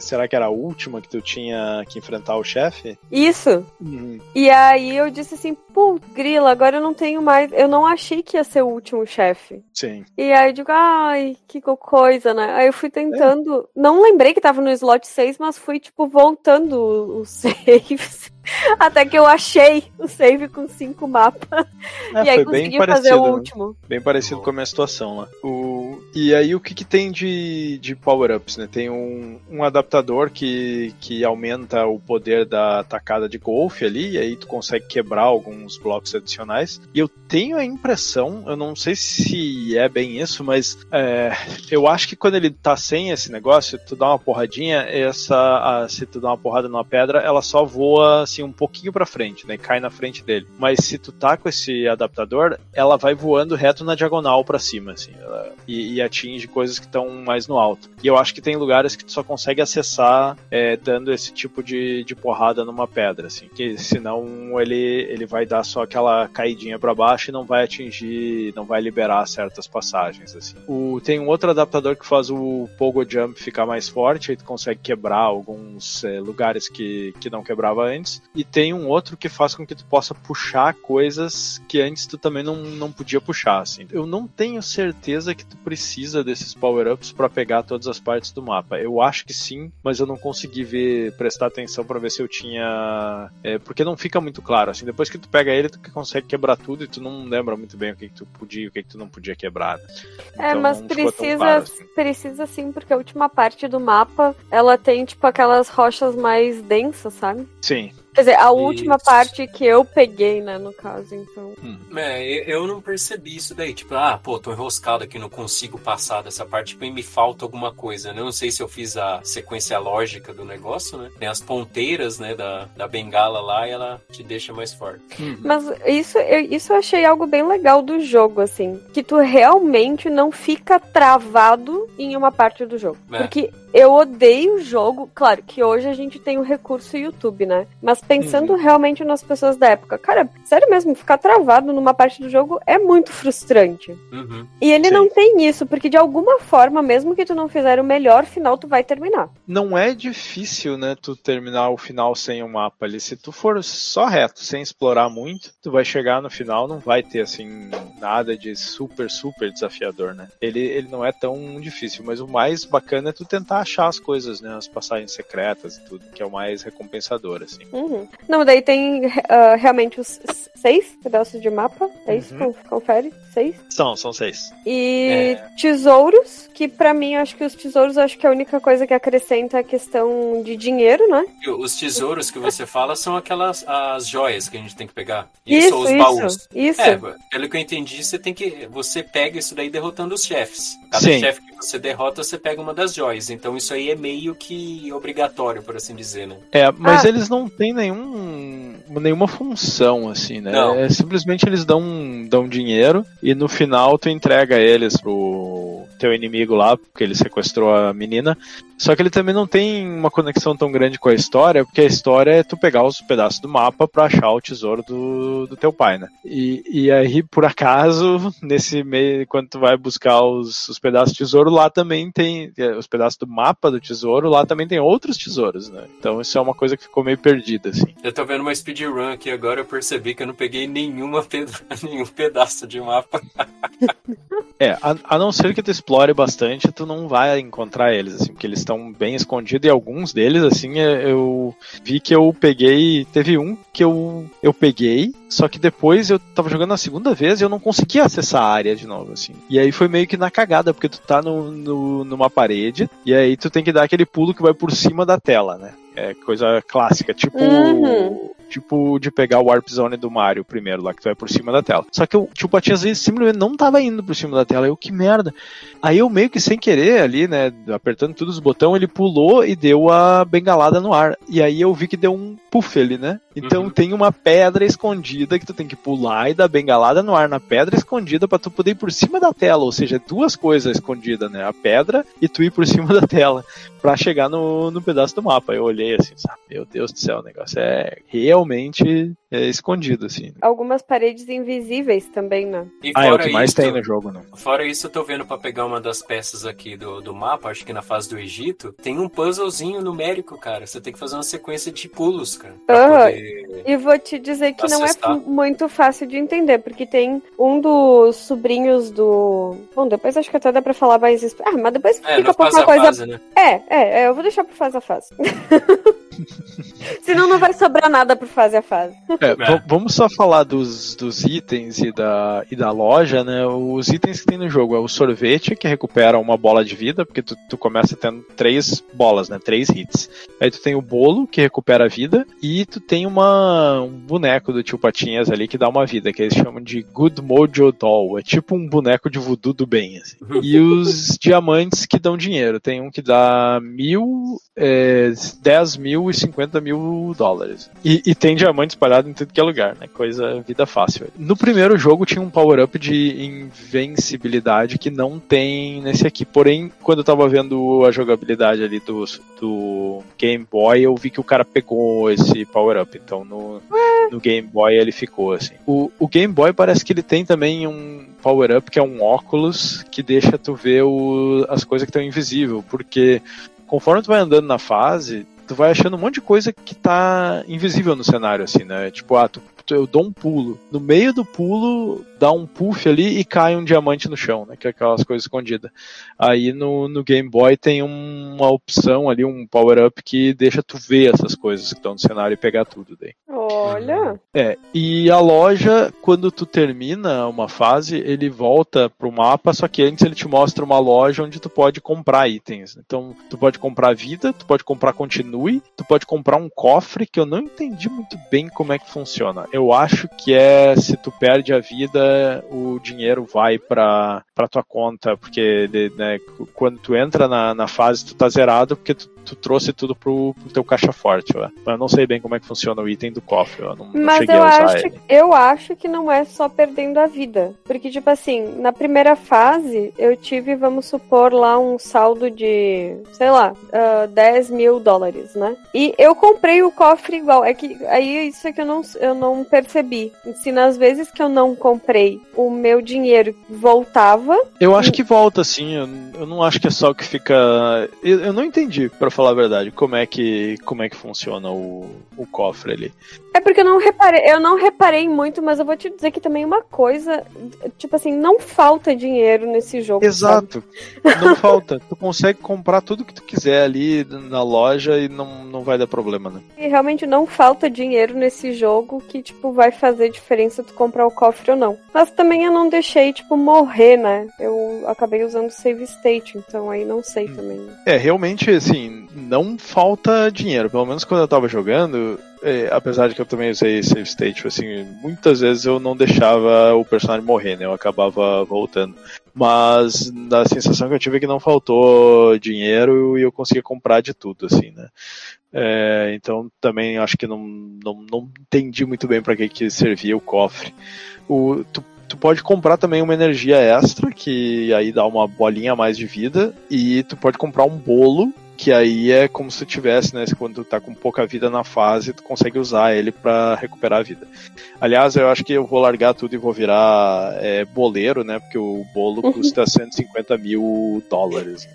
Será que era a última que tu tinha que enfrentar o chefe? Isso. Uhum. E aí eu disse assim, pô, grila, agora eu não tenho mais. Eu não achei que ia ser o último chefe. Sim. E aí eu digo, ai, que co- coisa, né? Aí eu fui tentando. Não lembrei que tava no slot 6, mas fui, tipo, voltando os saves. Até que eu achei o save com cinco mapas. É, e aí consegui parecido. fazer o né? último. Bem parecido com a minha situação lá. O... E aí o que, que tem de, de power-ups, né? Tem um, um adaptador que, que aumenta o poder da tacada de golfe ali, e aí tu consegue quebrar alguns blocos adicionais. E eu tenho a impressão, eu não sei se é bem isso, mas é, eu acho que quando ele tá sem esse negócio, tu dá uma porradinha, essa. a- se tu dá uma porrada numa pedra, ela só voa assim um pouquinho pra frente, né? Cai na frente dele. Mas se tu tá com esse adaptador, ela vai voando reto na diagonal pra cima, assim. ela- e, e atinge coisas que estão mais no alto. E eu acho que tem lugares que tu só consegue acessar é, dando esse tipo de, de porrada numa pedra, assim. Que senão ele, ele vai dar só aquela caidinha pra baixo e não vai atingir, não vai liberar certas passagens, assim. O, tem um outro adaptador que faz o Pogo Jump ficar mais forte, aí tu consegue quebrar alguns é, lugares que, que não quebrava antes. E tem um outro que faz com que tu possa puxar coisas que antes tu também não, não podia puxar, assim. Eu não tenho certeza que tu precisa desses power-ups pra pegar todas as partes do mapa. Eu acho que sim, mas eu não consegui ver, prestar atenção pra ver se eu tinha... é, porque não fica muito claro, assim. Depois que tu pega ele, tu consegue quebrar tudo e tu não lembra muito bem o que, que tu podia e o que, que tu não podia quebrar. né? É, Então mas ficou tão precisa, claro, assim. precisa sim, porque a última parte do mapa, ela tem, tipo, aquelas rochas mais densas, sabe? Sim. Quer dizer, a última Isso. parte que eu peguei, né, no caso, então. É, eu não percebi isso daí. Tipo, ah, pô, tô enroscado aqui, não consigo passar dessa parte, tipo, e me falta alguma coisa. né? Eu não sei se eu fiz a sequência lógica do negócio, né? Tem as ponteiras, né, da, da bengala lá e ela te deixa mais forte. Mas isso eu, isso eu achei algo bem legal do jogo, assim. Que tu realmente não fica travado em uma parte do jogo. É. Porque eu odeio o jogo. Claro que hoje a gente tem o recurso YouTube, né? Mas pensando realmente nas pessoas da época, cara, sério mesmo, ficar travado numa parte do jogo é muito frustrante. Uhum. E ele Sim. não tem isso, porque de alguma forma, mesmo que tu não fizer o melhor final, tu vai terminar. não é difícil, né, tu terminar o final sem o mapa ali. Se tu for só reto, sem explorar muito, tu vai chegar no final, não vai ter, assim, nada de super, super desafiador, né? Ele, ele não é tão difícil, mas o mais bacana é tu tentar achar as coisas, né, as passagens secretas e tudo, que é o mais recompensador, assim. Uhum. Não, daí tem ah, realmente os seis pedaços de mapa. É isso? Uhum. Con- Confere? Seis. São, são seis. E É. tesouros, que pra mim acho que os tesouros acho que é a única coisa que acrescenta a questão de dinheiro, né? Os tesouros que você fala são aquelas as joias que a gente tem que pegar. Isso, ou os isso, baús. isso. É, pelo que eu entendi, você tem que. Você pega isso daí derrotando os chefes. Cada Sim. chefe que você derrota, você pega uma das joias. Então isso aí é meio que obrigatório, por assim dizer, né? É, mas Ah. eles não têm nenhum, nenhuma função, assim, né? Não. É, simplesmente eles dão, dão dinheiro e no final tu entrega eles pro teu inimigo lá, porque ele sequestrou a menina. Só que ele também não tem uma conexão tão grande com a história, porque a história é tu pegar os pedaços do mapa pra achar o tesouro do, do teu pai, né? E, e aí, por acaso, nesse meio, quando tu vai buscar os, os pedaços de tesouro, lá também tem é, os pedaços do mapa do tesouro, lá também tem outros tesouros, né? Então isso é uma coisa que ficou meio perdida, assim. Eu tô vendo uma speedrun aqui agora, eu percebi que eu não peguei nenhuma peda- nenhum pedaço de mapa. É, a, a não ser que tu explore explore bastante, tu não vai encontrar eles, assim, porque eles estão bem escondidos e alguns deles, assim, é, eu vi que eu peguei. Teve um que eu, eu peguei, só que depois eu tava jogando a segunda vez e eu não conseguia acessar a área de novo, assim. E aí foi meio que na cagada, porque tu tá no, no, numa parede e aí tu tem que dar aquele pulo que vai por cima da tela, né? É coisa clássica, tipo. Uhum. Tipo de pegar o Warp Zone do Mario primeiro, lá que tu vai por cima da tela. Só que o tio Patinhas simplesmente não tava indo por cima da tela. Eu, que merda. Aí eu meio que sem querer ali, né, apertando todos os botões, ele pulou e deu a bengalada no ar. E aí eu vi que deu um puff ali, né? Então uhum. tem uma pedra escondida que tu tem que pular e dar bengalada no ar na pedra escondida para tu poder ir por cima da tela. Ou seja, duas coisas escondidas, né? A pedra e tu ir por cima da tela para chegar no, no pedaço do mapa. Eu olhei assim, sabe? Meu Deus do céu, o negócio é realmente é, escondido, assim. Algumas paredes invisíveis também, né? E ah, é o que mais tem no jogo, né? Fora isso, eu tô vendo para pegar uma das peças aqui do, do mapa, acho que na fase do Egito, tem um puzzlezinho numérico, cara. Você tem que fazer uma sequência de pulos, cara. Uhum. E vou te dizer que acessar. não é muito fácil de entender, porque tem um dos sobrinhos do. Bom, depois acho que até dá pra falar mais isso. Ah, mas depois é, fica pouca coisa. Fase, né? é, é, é, eu vou deixar pro fase a fase. Senão não vai sobrar nada pro fase a fase. É, é. Vamos só falar dos, dos itens e da, e da loja, né? Os itens que tem no jogo é o sorvete, que recupera uma bola de vida, porque tu, tu começa tendo três bolas, né? Três hits. Aí tu tem o bolo, que recupera a vida, e tu tem uma, um boneco do tio Patinhas ali que dá uma vida, que eles chamam de Good Mojo Doll. É tipo um boneco de voodoo do bem, assim. E os diamantes que dão dinheiro. Tem um que dá mil, é, dez mil e cinquenta mil dólares. E, e tem diamante espalhado em tudo que é lugar, né? Coisa vida fácil. No primeiro jogo tinha um power-up de invencibilidade que não tem nesse aqui. Porém, quando eu tava vendo a jogabilidade ali do, do Game Boy, eu vi que o cara pegou esse power-up. Então no, no Game Boy ele ficou assim. O, o Game Boy parece que ele tem também um power-up que é um óculos que deixa tu ver o, as coisas que estão invisível. Porque conforme tu vai andando na fase, tu vai achando um monte de coisa que tá invisível no cenário, assim, né? Tipo, ah, tu, eu dou um pulo. No meio do pulo, dá um puff ali e cai um diamante no chão, né? Que é aquelas coisas escondidas. Aí no, no Game Boy tem uma opção ali, um power-up que deixa tu ver essas coisas que estão no cenário e pegar tudo daí. Olha! É, e a loja, quando tu termina uma fase, ele volta pro mapa, só que antes ele te mostra uma loja onde tu pode comprar itens. Então, tu pode comprar vida, tu pode comprar continue, tu pode comprar um cofre, que eu não entendi muito bem como é que funciona. Eu acho que é se tu perde a vida, o dinheiro vai pra, pra tua conta, porque né, quando tu entra na, na fase, tu tá zerado, porque tu tu trouxe tudo pro, pro teu caixa forte. Mas eu não sei bem como é que funciona o item do cofre, ó. Não, Mas cheguei eu a usar acho, ele. Eu acho que não é só perdendo a vida. Porque, tipo assim, na primeira fase, eu tive, vamos supor, lá um saldo de, sei lá, uh, ah, 10 mil dólares, né? E eu comprei o cofre igual. É que aí isso é que eu não, eu não percebi. Se nas vezes que eu não comprei, o meu dinheiro voltava. Eu acho que volta, sim. Eu, eu não acho que é só o que fica. Eu, eu não entendi, pra falar a verdade, como é que, como é que funciona o, o cofre ali. É porque eu não reparei, eu não reparei muito, mas eu vou te dizer que também uma coisa, tipo assim, não falta dinheiro nesse jogo. Exato. Sabe? Não falta. Tu consegue comprar tudo que tu quiser ali na loja e não, não vai dar problema, né? E realmente não falta dinheiro nesse jogo que, tipo, vai fazer diferença tu comprar o cofre ou não. Mas também eu não deixei, tipo, morrer, né? Eu acabei usando save state, então aí não sei hum. também. É, realmente, assim, não falta dinheiro. Pelo menos quando eu tava jogando, é, apesar de que eu também usei save state, assim, muitas vezes eu não deixava o personagem morrer, né? Eu acabava voltando. Mas a sensação que eu tive é que não faltou dinheiro e eu conseguia comprar de tudo, assim, né? É, então também acho que não, não, não entendi muito bem para que, que servia o cofre. O, tu, tu pode comprar também uma energia extra, que aí dá uma bolinha a mais de vida, e tu pode comprar um bolo que aí é como se tu tivesse, né? Quando tu tá com pouca vida na fase, tu consegue usar ele para recuperar a vida. Aliás, eu acho que eu vou largar tudo e vou virar é, boleiro, né? Porque o bolo custa 150 mil dólares.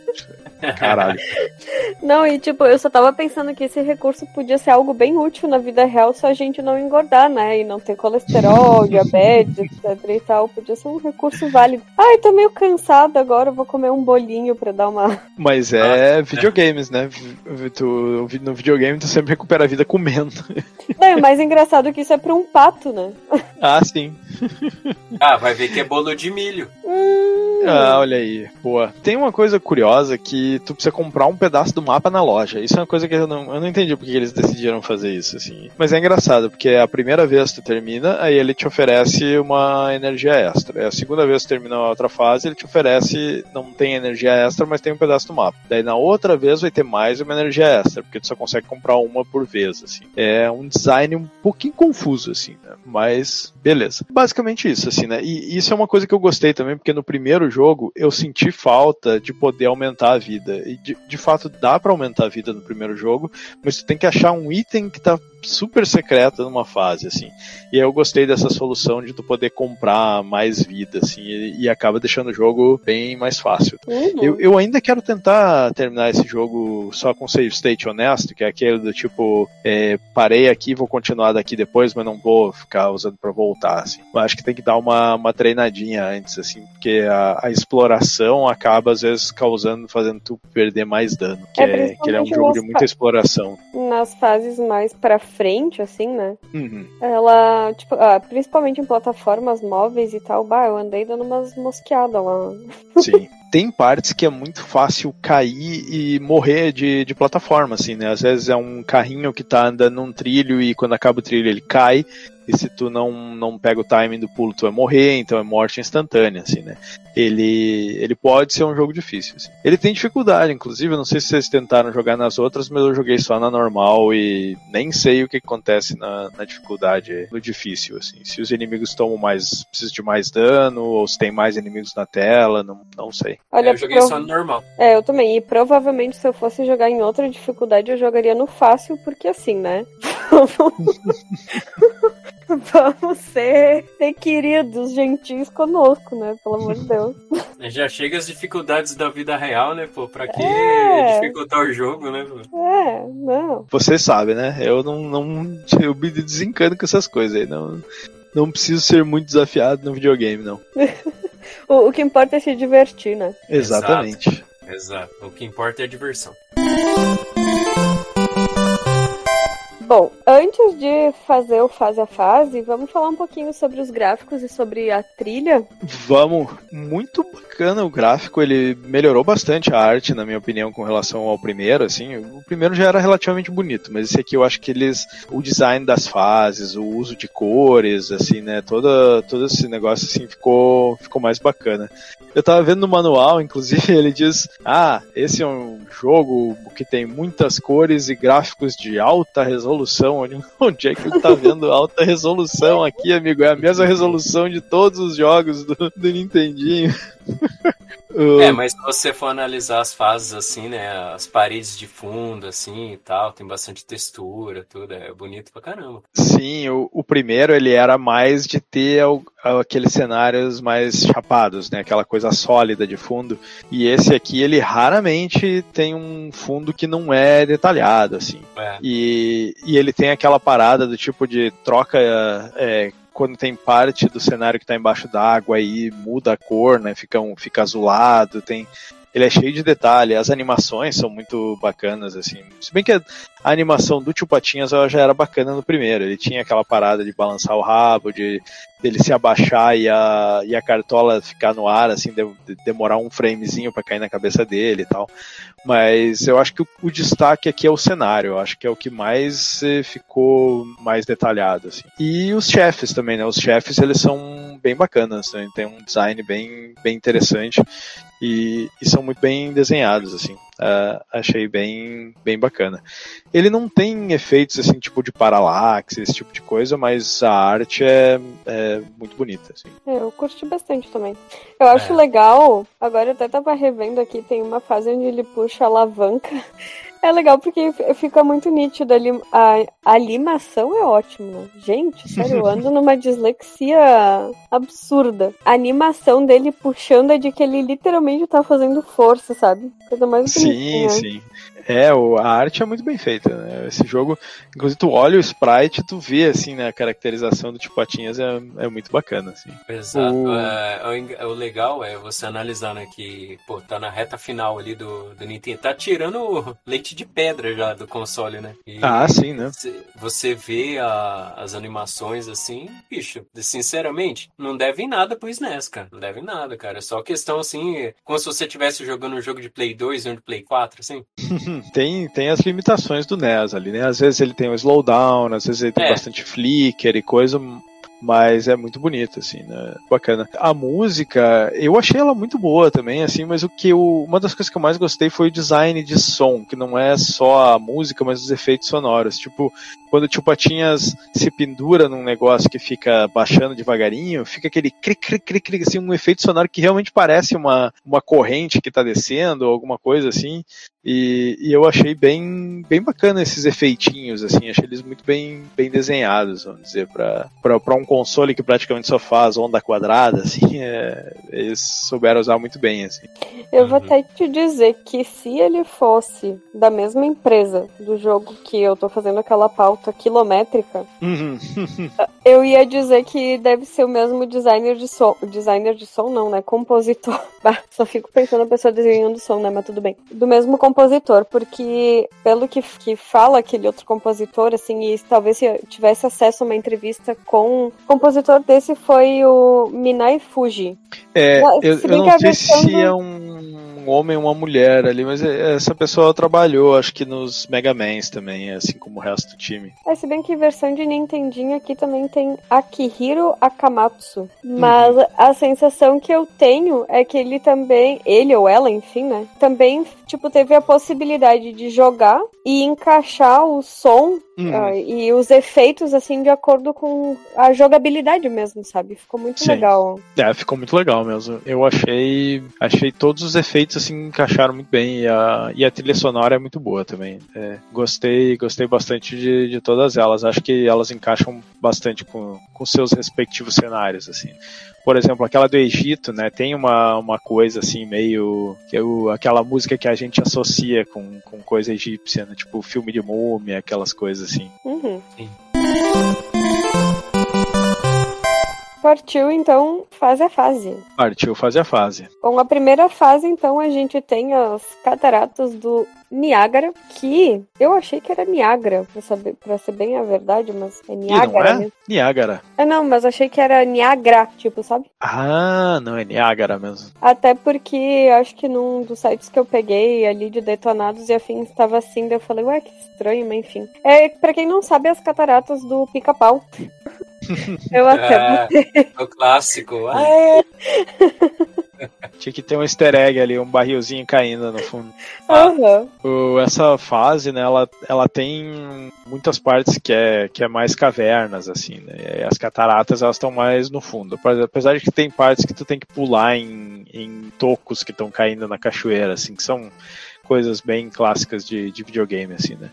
Caralho. Não, e tipo, eu só tava pensando que esse recurso podia ser algo bem útil na vida real se a gente não engordar, né? E não ter colesterol, diabetes, etc e tal. Podia ser um recurso válido. Ai, tô meio cansado agora, vou comer um bolinho pra dar uma. Mas é videogames, né? Tu, no videogame tu sempre recupera a vida comendo. Não, é mais engraçado que isso é pra um pato, né? Ah, sim. Ah, vai ver que é bolo de milho. Hum, Ah, olha aí. Boa. Tem uma coisa curiosa que tu precisa comprar um pedaço do mapa na loja. Isso é uma coisa que eu não, eu não entendi porque eles decidiram fazer isso, assim. Mas é engraçado, porque a primeira vez tu termina, aí ele te oferece uma energia extra. É a segunda vez que tu termina a outra fase, ele te oferece, não tem energia extra, mas tem um pedaço do mapa. Daí na outra vez vai ter mais uma energia extra, porque tu só consegue comprar uma por vez, assim. É um design um pouquinho confuso, assim, né? Mas, beleza. Basicamente isso, assim, né? E isso é uma coisa que eu gostei também, porque no primeiro jogo eu senti falta de poder aumentar a vida. E de, de fato dá pra aumentar a vida no primeiro jogo, mas tu tem que achar um item que tá super secreto numa fase, assim. E aí eu gostei dessa solução de tu poder comprar mais vida, assim, e, e acaba deixando o jogo bem mais fácil. uhum. Eu, eu ainda quero tentar terminar esse jogo só com save state honesto, que é aquele do tipo, é, parei aqui, vou continuar daqui depois, mas não vou ficar usando pra voltar, assim. Eu acho que tem que dar uma, uma treinadinha antes, assim, porque a, a exploração acaba às vezes causando, fazendo tu perder mais dano, que, É, é, que ele é um jogo de muita exploração. Nas fases mais pra frente, assim, né? Uhum. Ela, tipo, ah, principalmente em plataformas móveis e tal, bah, eu andei dando umas mosqueadas lá. Sim. Tem partes que é muito fácil cair e morrer de, de plataforma, assim, né? Às vezes é um carrinho que tá andando num trilho e quando acaba o trilho ele cai. E se tu não, não pega o timing do pulo, tu vai morrer, então é morte instantânea, assim, né? Ele, ele pode ser um jogo difícil. assim. Ele tem dificuldade, inclusive, eu não sei se vocês tentaram jogar nas outras, mas eu joguei só na normal e nem sei o que acontece na, na dificuldade, no difícil, assim. Se os inimigos tomam mais, precisam de mais dano, ou se tem mais inimigos na tela, não, não sei. Olha, eu joguei prov- só no normal. É, eu também. E provavelmente se eu fosse jogar em outra dificuldade, eu jogaria no fácil, porque assim, né? Vamos ser, ser queridos, gentis conosco, né? Pelo amor de Deus. Já chega as dificuldades da vida real, né, pô? Pra que É. dificultar o jogo, né? pô? É, não. Vocês sabem, né? Eu não, não eu me desencano com essas coisas aí. Não, não preciso ser muito desafiado no videogame, não. O, o que importa é se divertir, né? Exatamente. Exato. O que importa é a diversão. Bom, antes de fazer o fase a fase, vamos falar um pouquinho sobre os gráficos e sobre a trilha. Vamos, muito bacana o gráfico, ele melhorou bastante a arte, na minha opinião, com relação ao primeiro, assim, o primeiro já era relativamente bonito, mas esse aqui eu acho que eles, o design das fases, o uso de cores, assim, né, toda, todo esse negócio, assim, ficou, ficou mais bacana. Eu tava vendo no manual, inclusive, ele diz, ah, esse é um jogo que tem muitas cores e gráficos de alta resolução, onde, onde é que ele tá vendo alta resolução aqui, amigo? É a mesma resolução de todos os jogos do, do Nintendinho. É, mas se você for analisar as fases assim, né? As paredes de fundo, assim e tal, tem bastante textura, tudo, é bonito pra caramba. Sim, o, o primeiro ele era mais de ter o- aqueles cenários mais chapados, né? Aquela coisa sólida de fundo. E esse aqui ele raramente tem um fundo que não é detalhado, assim. É. E, e ele tem aquela parada do tipo de troca. é, quando tem parte do cenário que está embaixo d'água aí muda a cor, né? Fica, um, fica azulado, tem. Ele é cheio de detalhe, as animações são muito bacanas, assim. Se bem que a, a animação do Tio Patinhas ela já era bacana no primeiro. Ele tinha aquela parada de balançar o rabo, de dele se abaixar e a, e a cartola ficar no ar, assim, de- de demorar um framezinho para cair na cabeça dele e tal. Mas eu acho que o, o destaque aqui é o cenário, eu acho que é o que mais eh, ficou mais detalhado, assim. E os chefes também, né? Os chefes, eles são bem bacanas, né? tem um design bem, bem interessante e, e são muito bem desenhados, assim. Ah, achei bem, bem bacana. Ele não tem efeitos, assim, tipo de paralaxe, esse tipo de coisa, mas a arte é, é muito bonita, assim. É, eu curti bastante também. Eu acho É. legal, agora eu até tava revendo aqui, tem uma fase onde ele puxa a alavanca. É legal porque fica muito nítido ali. A, a animação é ótima, né? Gente, sério, eu ando numa dislexia absurda. A animação dele puxando é de que ele literalmente tá fazendo força, sabe? Coisa mais Sim, sim. É, a arte é muito bem feita, né? Esse jogo, inclusive tu olha o sprite, tu vê assim, né, a caracterização do tipo Patinhas é, é muito bacana, assim. Exato. O... É, o legal é você analisar, né, que, pô, tá na reta final ali do, do Nintendo, tá tirando leite de pedra já do console, né? E ah, sim, né? Você vê a, as animações assim, bicho, sinceramente, não deve nada pro SNES, cara. Não deve nada, cara. É só questão assim, como se você estivesse jogando um jogo de Play 2 ou de Play 4, assim. tem, tem as limitações do NES ali, né? Às vezes ele tem um slowdown, às vezes ele tem é. bastante flicker e coisa, mas é muito bonita, assim, né? Bacana. A música, eu achei ela muito boa também, assim, mas o que eu, uma das coisas que eu mais gostei foi o design de som, que não é só a música, mas os efeitos sonoros. Tipo, quando o Tio Patinhas se pendura num negócio que fica baixando devagarinho, fica aquele cric, cric, cric, cric, assim, um efeito sonoro que realmente parece uma, uma corrente que tá descendo, ou alguma coisa assim. E, e, eu achei bem, bem bacana esses efeitinhos, assim, achei eles muito bem, bem desenhados, vamos dizer, para um console que praticamente só faz onda quadrada, assim, é, eles souberam usar muito bem, assim. Eu vou até te dizer que se ele fosse da mesma empresa do jogo que eu tô fazendo aquela pauta quilométrica, uhum. eu ia dizer que deve ser o mesmo designer de som, designer de som não, né, compositor. Só fico pensando na pessoa desenhando som, né, mas tudo bem. Do mesmo compositor porque pelo que, que fala aquele outro compositor, assim, e talvez se eu tivesse acesso a uma entrevista com o compositor desse foi o Minai Fuji. É, eu, eu não sei se é um um homem e uma mulher ali, mas é, essa pessoa trabalhou, acho que nos Mega Mans também, assim como o resto do time. É, se bem que versão de Nintendinho aqui também tem Akihiro Akamatsu. Mas uhum. a sensação que eu tenho é que ele também, ele ou ela, enfim, né? Também, tipo, teve a possibilidade de jogar e encaixar o som Uhum. Uh, e os efeitos, assim, de acordo com a jogabilidade mesmo, sabe? Ficou muito Sim. legal. É, ficou muito legal mesmo. Eu achei. Achei todos os efeitos assim encaixaram muito bem. E a, e a trilha sonora é muito boa também. É, gostei, gostei bastante de, de todas elas. Acho que elas encaixam bastante com, com seus respectivos cenários, assim por exemplo, aquela do Egito, né? Tem uma, uma coisa assim, meio. Que é o, aquela música que a gente associa com, com coisa egípcia, né? Tipo filme de múmia, aquelas coisas assim. Uhum. Sim. Partiu então fase a fase. Partiu fase a fase. Bom, a primeira fase então a gente tem as cataratas do Niágara, que eu achei que era Niágara, pra, saber, pra ser bem a verdade, mas é Niágara. Não é? Niágara. É, não, mas achei que era Niágara, tipo, sabe? Ah, não é Niágara mesmo. Até porque acho que num dos sites que eu peguei ali de detonados e afins estava assim, daí eu falei, ué, que estranho, mas enfim. É, pra quem não sabe, as cataratas do pica-pau. eu até. É, o clássico. Ah, é. Tinha que ter um easter egg ali, um barrilzinho caindo no fundo. Uhum. essa fase, né, ela, ela tem muitas partes que é, que é mais cavernas, assim, né? As cataratas, elas estão mais no fundo. Apesar de que tem partes que tu tem que pular em, em tocos que estão caindo na cachoeira, assim, que são coisas bem clássicas de, de videogame, assim, né?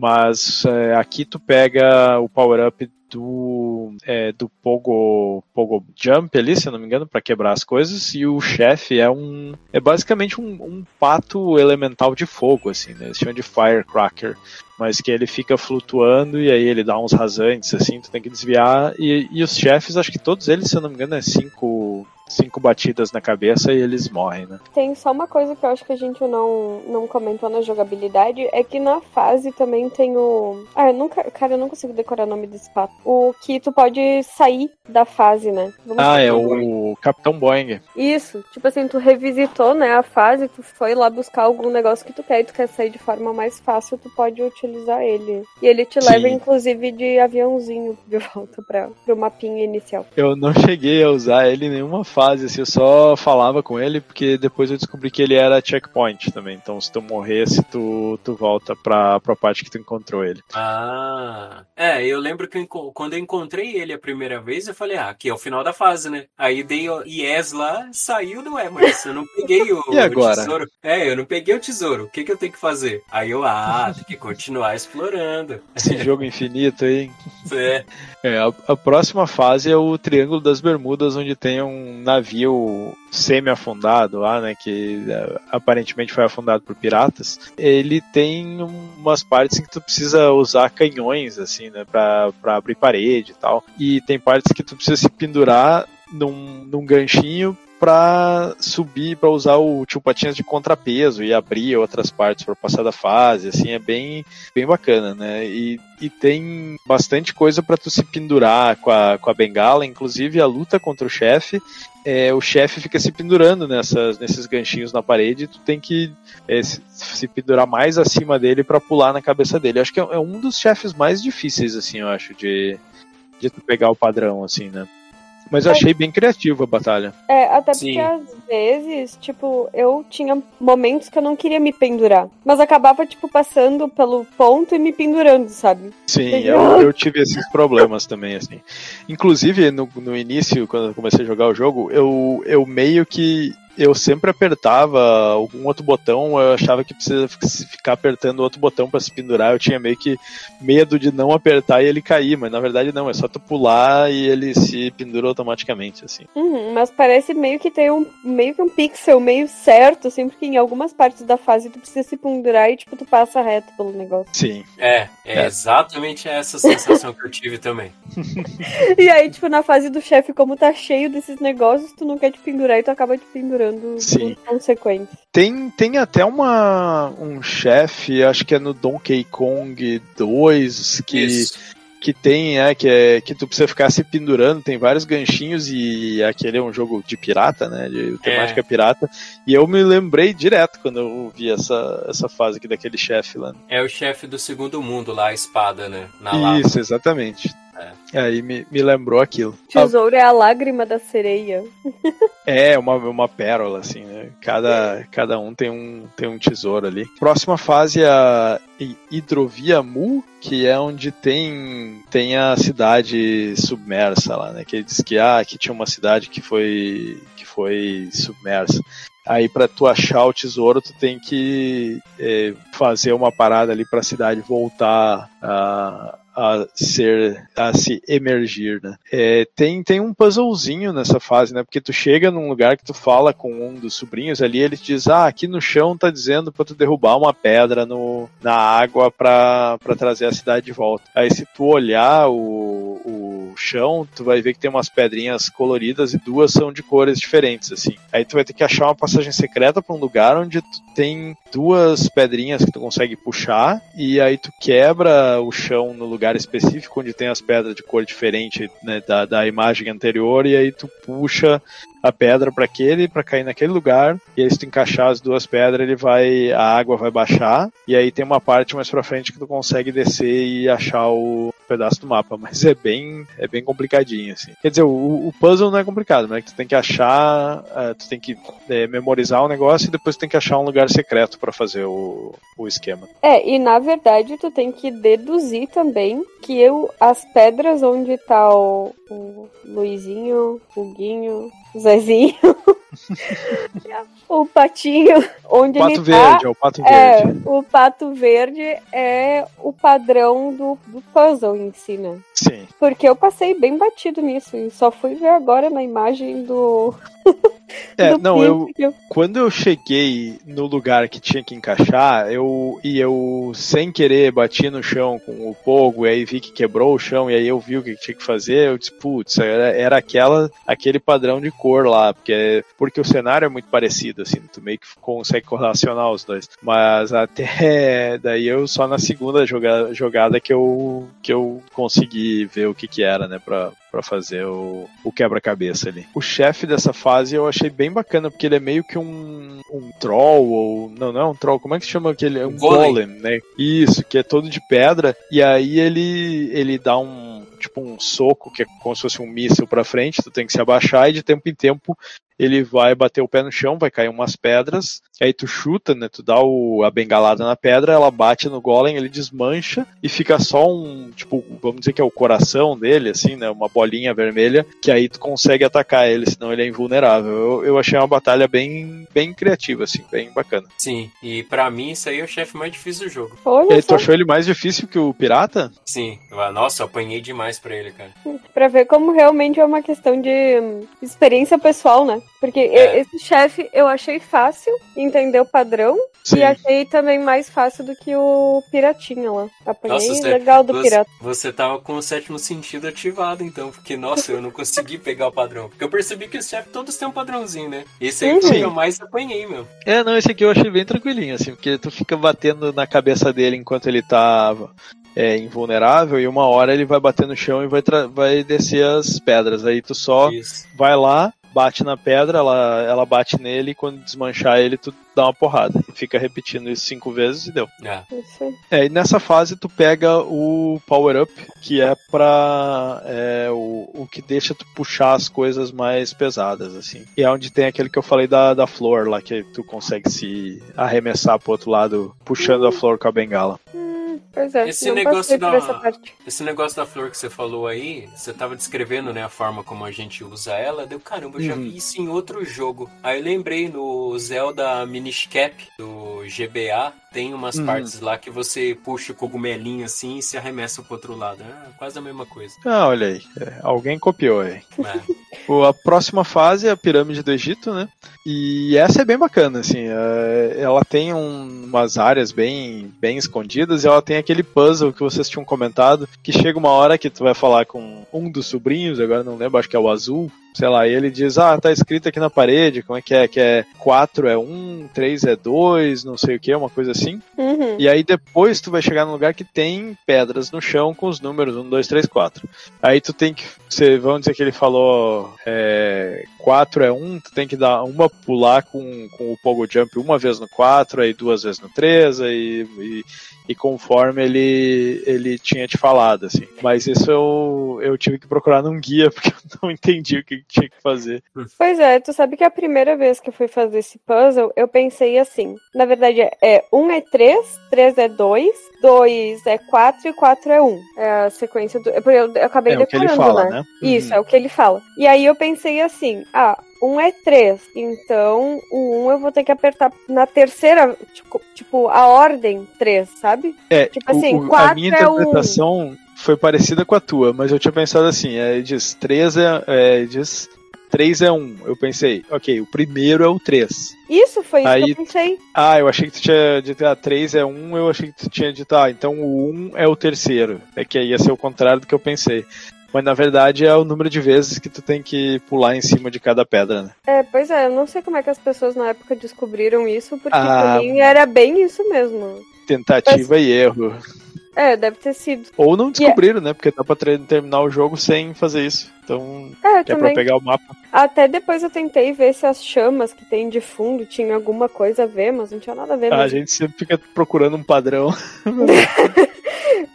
Mas é, aqui tu pega o power-up do, é, do Pogo, Pogo Jump ali, se eu não me engano, para quebrar as coisas, e o chefe é um. É basicamente um, um pato elemental de fogo, assim, né? Eles chamam de Firecracker. Mas que ele fica flutuando e aí ele dá uns rasantes, assim, tu tem que desviar. E, e os chefes, acho que todos eles, se eu não me engano, é cinco cinco batidas na cabeça e eles morrem, né? Tem só uma coisa que eu acho que a gente não, não comentou na jogabilidade, é que na fase também tem o... Ah, eu nunca... Cara, eu não consigo decorar o nome desse pato. O que tu pode sair da fase, né? Vamos ah, é o Capitão Boeing. Isso. Tipo assim, tu revisitou, né, a fase, tu foi lá buscar algum negócio que tu quer e tu quer sair de forma mais fácil, tu pode utilizar ele. E ele te leva, Sim. inclusive, de aviãozinho de volta pra, pro mapinha inicial. Eu não cheguei a usar ele em nenhuma fase assim, eu só falava com ele, porque depois eu descobri que ele era checkpoint também. Então, se tu morresse, tu, tu volta pra, pra parte que tu encontrou ele. Ah, é, eu lembro que eu, quando eu encontrei ele a primeira vez, eu falei, ah, aqui é o final da fase, né? Aí dei o yes lá, saiu do é, mas eu não peguei o, E agora? o tesouro. É, eu não peguei o tesouro. O que, que eu tenho que fazer? Aí eu, ah, tem que continuar explorando. Esse jogo infinito aí. É. É, a, a próxima fase é o Triângulo das Bermudas, onde tem um navio semi-afundado lá, né, que é, aparentemente foi afundado por piratas. Ele tem umas partes que tu precisa usar canhões, assim, né, pra, pra abrir parede e tal. E tem partes que tu precisa se pendurar num, num ganchinho para subir, para usar o tio patinhas de contrapeso e abrir outras partes para passar da fase, assim, é bem, bem bacana, né? E, e tem bastante coisa para tu se pendurar com a, com a bengala, inclusive a luta contra o chefe, é, o chefe fica se pendurando nessas, nesses ganchinhos na parede e tu tem que é, se, se pendurar mais acima dele para pular na cabeça dele. Acho que é, é um dos chefes mais difíceis, assim, eu acho, de, de tu pegar o padrão, assim, né? Mas eu achei bem criativa a batalha. É, até Sim. porque às vezes, tipo, eu tinha momentos que eu não queria me pendurar. Mas acabava, tipo, passando pelo ponto e me pendurando, sabe? Sim, eu, eu tive esses problemas também, assim. Inclusive, no, no início, quando eu comecei a jogar o jogo, eu, eu meio que. Eu sempre apertava algum outro botão, eu achava que precisa fi- ficar apertando outro botão para se pendurar. Eu tinha meio que medo de não apertar e ele cair, mas na verdade não, é só tu pular e ele se pendura automaticamente, assim. Uhum, mas parece meio que tem um meio que um pixel meio certo, assim, porque em algumas partes da fase tu precisa se pendurar e, tipo, tu passa reto pelo negócio. Sim. É, é É. exatamente essa sensação que eu tive também. E aí, tipo, na fase do chefe, como tá cheio desses negócios, tu não quer te pendurar e tu acaba te pendurando Sim. por consequência. Tem, tem até uma um chefe, acho que é no Donkey Kong 2, que Isso. que tem, é, que é que tu precisa ficar se pendurando, tem vários ganchinhos e aquele é um jogo de pirata, né, de temática pirata, e eu me lembrei direto quando eu vi essa, essa fase aqui daquele chefe lá. É o chefe do segundo mundo lá, a espada, né? Na lava. Isso, exatamente. Aí me, me lembrou aquilo. Tesouro é a lágrima da sereia. É, uma, uma pérola, assim, né? Cada, cada um tem um, tem um tesouro ali. Próxima fase é a Hi- Hidrovia Mu, que é onde tem, tem a cidade submersa lá, né? Que ele diz que, ah, aqui tinha uma cidade que foi, que foi submersa. Aí para tu achar o tesouro, tu tem que eh, fazer uma parada ali para a cidade voltar a, a ser a se emergir, né? É, tem tem um puzzlezinho nessa fase, né? Porque tu chega num lugar que tu fala com um dos sobrinhos ali, ele te diz: "Ah, aqui no chão tá dizendo para tu derrubar uma pedra no, na água para trazer a cidade de volta". Aí se tu olhar o, o chão, tu vai ver que tem umas pedrinhas coloridas e duas são de cores diferentes assim. Aí tu vai ter que achar uma passagem secreta para um lugar onde tu tem duas pedrinhas que tu consegue puxar e aí tu quebra o chão no lugar específico onde tem as pedras de cor diferente né, da, da imagem anterior e aí tu puxa a pedra para aquele para cair naquele lugar e aí se tu encaixar as duas pedras ele vai a água vai baixar e aí tem uma parte mais para frente que tu consegue descer e achar o pedaço do mapa mas é bem é bem complicadinho assim. Quer dizer o, o puzzle não é complicado né? Que tu tem que achar eh, tu tem que eh, memorizar o negócio e depois tu tem que achar um lugar secreto para fazer o, o esquema. É, e na verdade tu tem que deduzir também que eu, as pedras onde tá o, o Luizinho, o Guinho, Zezinho, o Patinho, onde o pato ele verde tá. é o pato É, verde o pato verde é o padrão do, do puzzle em si, né? Sim Porque eu passei bem batido nisso e só fui ver agora na imagem do. É, do não, eu, eu- quando eu cheguei no lugar que tinha que encaixar, eu e eu sem querer bati no chão com o pogo, e aí vi que quebrou o chão, e aí eu vi o que tinha que fazer, eu disse, putz, era, era aquela, aquele padrão de cor lá, porque, porque o cenário é muito parecido, assim, tu meio que consegue correlacionar os dois. Mas até daí eu só na segunda joga, jogada que eu, que eu consegui ver o que que era, né, pra, pra fazer o, o quebra-cabeça ali. O chefe dessa fase eu achei bem bacana, porque ele é meio que um, um troll, ou. Não, não é um troll, como é que se chama aquele? É um Golem. golem, né? Isso, que é todo de pedra, e aí ele, ele dá um. tipo um soco, que é como se fosse um míssil pra frente, tu tem que se abaixar e de tempo em tempo ele vai bater o pé no chão, vai cair umas pedras, aí tu chuta, né? Tu dá o, a bengalada na pedra, ela bate no golem, ele desmancha e fica só um, tipo, vamos dizer que é o coração dele, assim, né? Uma bolinha vermelha, que aí tu consegue atacar ele, senão ele é invulnerável. Eu, eu achei uma batalha bem, bem criativa, assim, bem bacana. Sim, e para mim isso aí é o chefe mais difícil do jogo. Olha tu achou ele mais difícil que o pirata? Sim, nossa, eu apanhei demais pra ele, cara. Pra ver como realmente é uma questão de hum, experiência pessoal, né? Porque é. esse chefe eu achei fácil entender o padrão Sim. e achei também mais fácil do que o piratinha lá. Apanhei nossa, legal do você, pirata. Você tava com o sétimo sentido ativado, então, porque, nossa, eu não consegui pegar o padrão. Porque eu percebi que os chefes todos têm um padrãozinho, né? Esse aí foi o que eu mais apanhei, meu. É, não, esse aqui eu achei bem tranquilinho, assim, porque tu fica batendo na cabeça dele enquanto ele tá é, invulnerável e uma hora ele vai bater no chão e vai, vai descer as pedras. Aí tu só Isso. vai lá, bate na pedra, ela, ela bate nele e quando desmanchar ele, tu dá uma porrada. E fica repetindo isso cinco vezes e deu. É. é e nessa fase tu pega o Power Up, que é pra é, o, o que deixa tu puxar as coisas mais pesadas, assim. E é onde tem aquele que eu falei da, da flor lá, que tu consegue se arremessar pro outro lado, puxando a flor com a bengala. Pois é, esse negócio da esse negócio da flor que você falou aí, você tava descrevendo, né, a forma como a gente usa ela, deu caramba, eu já uhum. vi isso em outro jogo. Aí eu lembrei no Zelda Minish Cap do GBA, tem umas uhum. partes lá que você puxa o cogumelinho assim e se arremessa pro outro lado. É quase a mesma coisa. Ah, olha aí. É, alguém copiou aí. É. a próxima fase é a Pirâmide do Egito, né? E essa é bem bacana, assim. É, ela tem um, umas áreas bem, bem escondidas e ela tem aquele puzzle que vocês tinham comentado, que chega uma hora que tu vai falar com um dos sobrinhos, agora não lembro, acho que é o Azul, sei lá, e ele diz, ah, tá escrito aqui na parede, como é que é? Que é 4 é 1, 3 é 2, não sei o que, uma coisa assim. Uhum. E aí depois tu vai chegar num lugar que tem pedras no chão com os números 1, 2, 3, 4. Aí tu tem que, você, vamos dizer que ele falou é, 4 é 1, tu tem que dar uma pular com, com o Pogo Jump uma vez no 4, aí duas vezes no 3, aí, e, e conforme ele, ele tinha te falado, assim. Mas isso eu, eu tive que procurar num guia, porque eu não entendi o que tinha que fazer. Pois é, tu sabe que a primeira vez que eu fui fazer esse puzzle, eu pensei assim, na verdade é 1 um é 3, 3 é 2, 2 é 4 e 4 é 1. Um. É a sequência do... Eu, eu, acabei é decorando, fala, né? né? Isso, uhum. é o que ele fala. E aí eu pensei assim, ah, 1 é 3. Então, o 1 eu vou ter que apertar na terceira, tipo, tipo a ordem 3, sabe? É, tipo assim, o, 4 a minha é interpretação 1. foi parecida com a tua, mas eu tinha pensado assim, é, diz 3 é, é diz 3 é 1. Eu pensei, ok, o primeiro é o 3. Isso, foi isso Aí, que eu pensei. Ah, eu achei que tu tinha dito, ah, 3 é 1, eu achei que tu tinha dito, ah, então o 1 é o terceiro. É que ia ser o contrário do que eu pensei. Mas na verdade é o número de vezes que tu tem que pular em cima de cada pedra, né? É, pois é, eu não sei como é que as pessoas na época descobriram isso, porque ah, pra mim era bem isso mesmo. Tentativa Mas... e erro. É, deve ter sido. Ou não descobriram, né? Porque dá pra terminar o jogo sem fazer isso. Então, é, é pra pegar o mapa. Até depois eu tentei ver se as chamas que tem de fundo tinha alguma coisa a ver, mas não tinha nada a ver. Ah, a gente sempre fica procurando um padrão.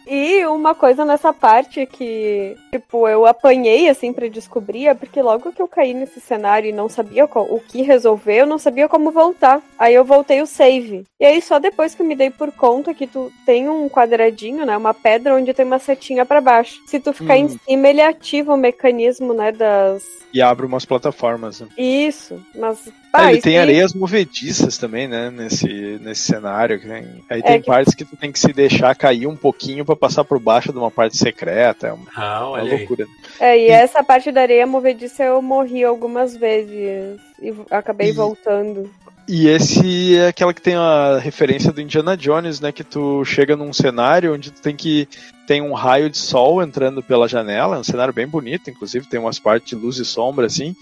E uma coisa nessa parte que, tipo, eu apanhei assim para descobrir é porque logo que eu caí nesse cenário e não sabia qual, o que resolver, eu não sabia como voltar. Aí eu voltei o save. E aí só depois que eu me dei por conta que tu tem um quadradinho, né, uma pedra onde tem uma setinha para baixo. Se tu ficar hum. em cima, ele ativa o mecanismo, né, das e abre umas plataformas. Né? Isso, mas. Ah, ele tem areias movediças também, né? Nesse, nesse cenário. Aí tem é que... partes que tu tem que se deixar cair um pouquinho para passar por baixo de uma parte secreta. É uma, ah, uma loucura. É, e, e, essa parte da areia movediça eu morri algumas vezes e acabei e... voltando. E esse é aquela que tem a referência do Indiana Jones, né? Que tu chega num cenário onde tu tem que. Tem um raio de sol entrando pela janela, é um cenário bem bonito, inclusive tem umas partes de luz e sombra, assim.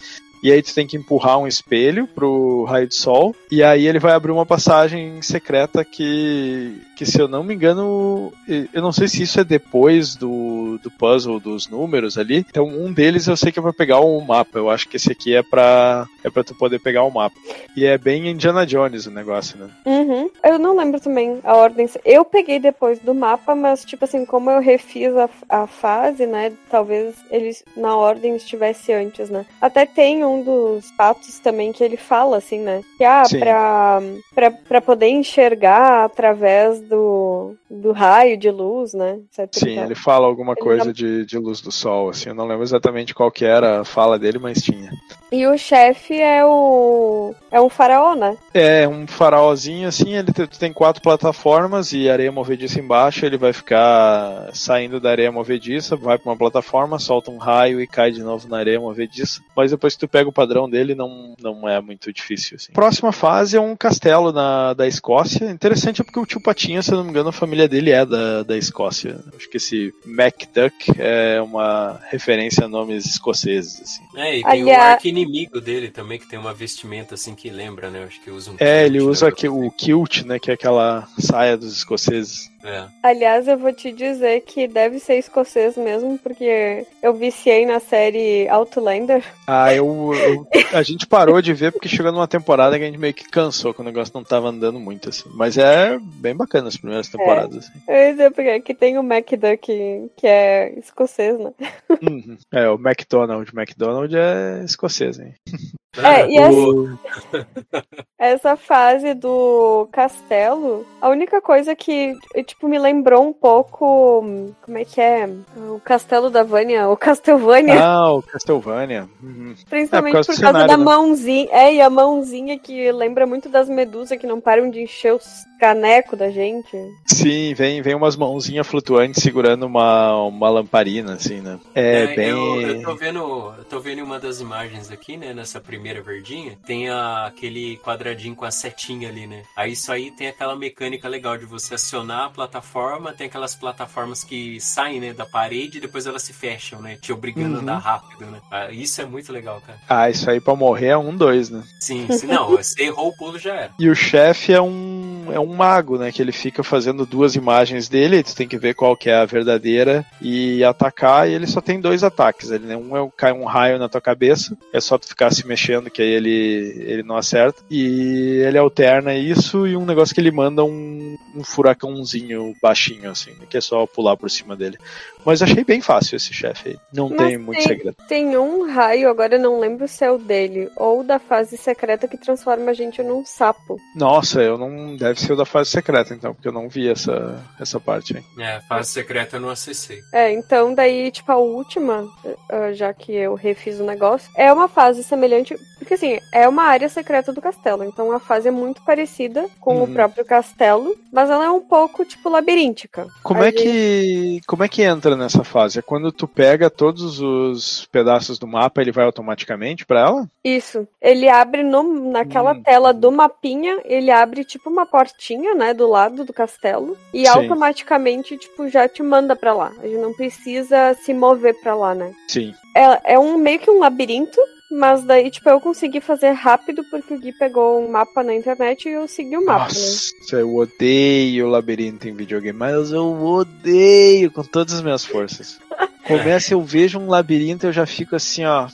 e aí tu tem que empurrar um espelho pro raio de sol, e aí ele vai abrir uma passagem secreta que, que se eu não me engano, eu não sei se isso é depois do, do puzzle dos números ali, então um deles eu sei que é pra pegar o um mapa, eu acho que esse aqui é pra, é pra tu poder pegar o um mapa. E é bem Indiana Jones o negócio, né? Uhum. Eu não lembro também a ordem. Eu peguei depois do mapa, mas, tipo assim, como eu refiz a, a fase, né? Talvez eles na ordem estivesse antes, né? Até tem um dos fatos também que ele fala, assim, né? Que, ah, pra, pra, pra poder enxergar através do, do raio de luz, né? Etc. Sim, ele fala alguma ele coisa não... de, de luz do sol, assim. Eu não lembro exatamente qual que era a fala dele, mas tinha. E o chefe é o. É um faraó, né? É, um faraózinho assim, ele tem quatro plataformas e areia movediça embaixo, ele vai ficar saindo da areia movediça, vai para uma plataforma, solta um raio e cai de novo na areia movediça. Mas depois que tu pega o padrão dele, não, não é muito difícil. Assim. Próxima fase é um castelo na, da Escócia. Interessante é porque o tio Patinha, se eu não me engano, a família dele é da, da Escócia. Acho que esse MacDuck é uma referência a nomes escoceses. Assim. É, e tem Aliás... o arqui-inimigo dele também, que tem uma vestimenta assim que lembra, né? Acho que usa um É, ele usa aqui, o kilt, né? Que é aquela saia dos escoceses. É. Aliás, eu vou te dizer que deve ser escocês mesmo, porque eu viciei na série Outlander. Ah, eu, eu, a gente parou de ver porque chegou numa temporada que a gente meio que cansou, que o negócio não tava andando muito, assim. Mas é bem bacana as primeiras temporadas. É. Assim. Eu ia dizer, porque aqui tem o MacDuck, que é escocês, né? Uhum. É, o McDonald. McDonald é escocês, hein? É, e essa, essa fase do castelo, a única coisa que, tipo, me lembrou um pouco. Como é que é? O castelo da Vânia, o Castlevania. Ah, o Castlevania. Uhum. Principalmente é, por causa, por causa cenário, da né? mãozinha. É, e a mãozinha que lembra muito das medusas que não param de encher os caneco da gente. Sim, vem, vem umas mãozinhas flutuantes segurando uma, uma lamparina, assim, né? É, é bem. Eu, eu, tô vendo, eu tô vendo uma das imagens aqui, né? Nessa primeira verdinha, tem a, aquele quadradinho com a setinha ali, né? Aí isso aí tem aquela mecânica legal de você acionar a plataforma, tem aquelas plataformas que saem, né, da parede e depois elas se fecham, né? Te obrigando uhum. a andar rápido, né? Ah, isso é muito legal, cara. Ah, isso aí pra morrer é um, dois, né? Sim, sim, não, você errou o pulo já era. E o chefe é um. é um mago, né? Que ele fica fazendo duas imagens dele, tu tem que ver qual que é a verdadeira e atacar, e ele só tem dois ataques. Ele, né? Um é cai um raio na tua cabeça, é só tu ficar se mexendo que aí ele, ele não acerta. E ele alterna isso e um negócio que ele manda um, um furacãozinho baixinho, assim, que é só pular por cima dele. Mas achei bem fácil esse chefe aí. Não Mas tem muito segredo. Tem um raio, agora eu não lembro se é o dele, ou da fase secreta que transforma a gente num sapo. Nossa, eu não. Deve ser o da fase secreta, então, porque eu não vi essa, essa parte aí. É, fase secreta eu não acessei. É, então daí, tipo, a última, eh, já que eu refiz o negócio, é uma fase semelhante. Porque assim, é uma área secreta do castelo. Então a fase é muito parecida com o uhum. próprio castelo, mas ela é um pouco, tipo, labiríntica. Como a é gente... que. Como é que entra nessa fase? É quando tu pega todos os pedaços do mapa, ele vai automaticamente para ela? Isso. Ele abre no, naquela hum. tela do mapinha, ele abre tipo uma portinha, né, do lado do castelo, e Sim. automaticamente, tipo, já te manda para lá. A gente não precisa se mover para lá, né? Sim. É, é um meio que um labirinto, mas daí, tipo, eu consegui fazer rápido porque o Gui pegou um mapa na internet e eu segui o mapa, né? Nossa, né? eu odeio o labirinto em videogame, mas eu odeio com todas as minhas forças. Começa, eu vejo um labirinto, eu já fico assim, ó.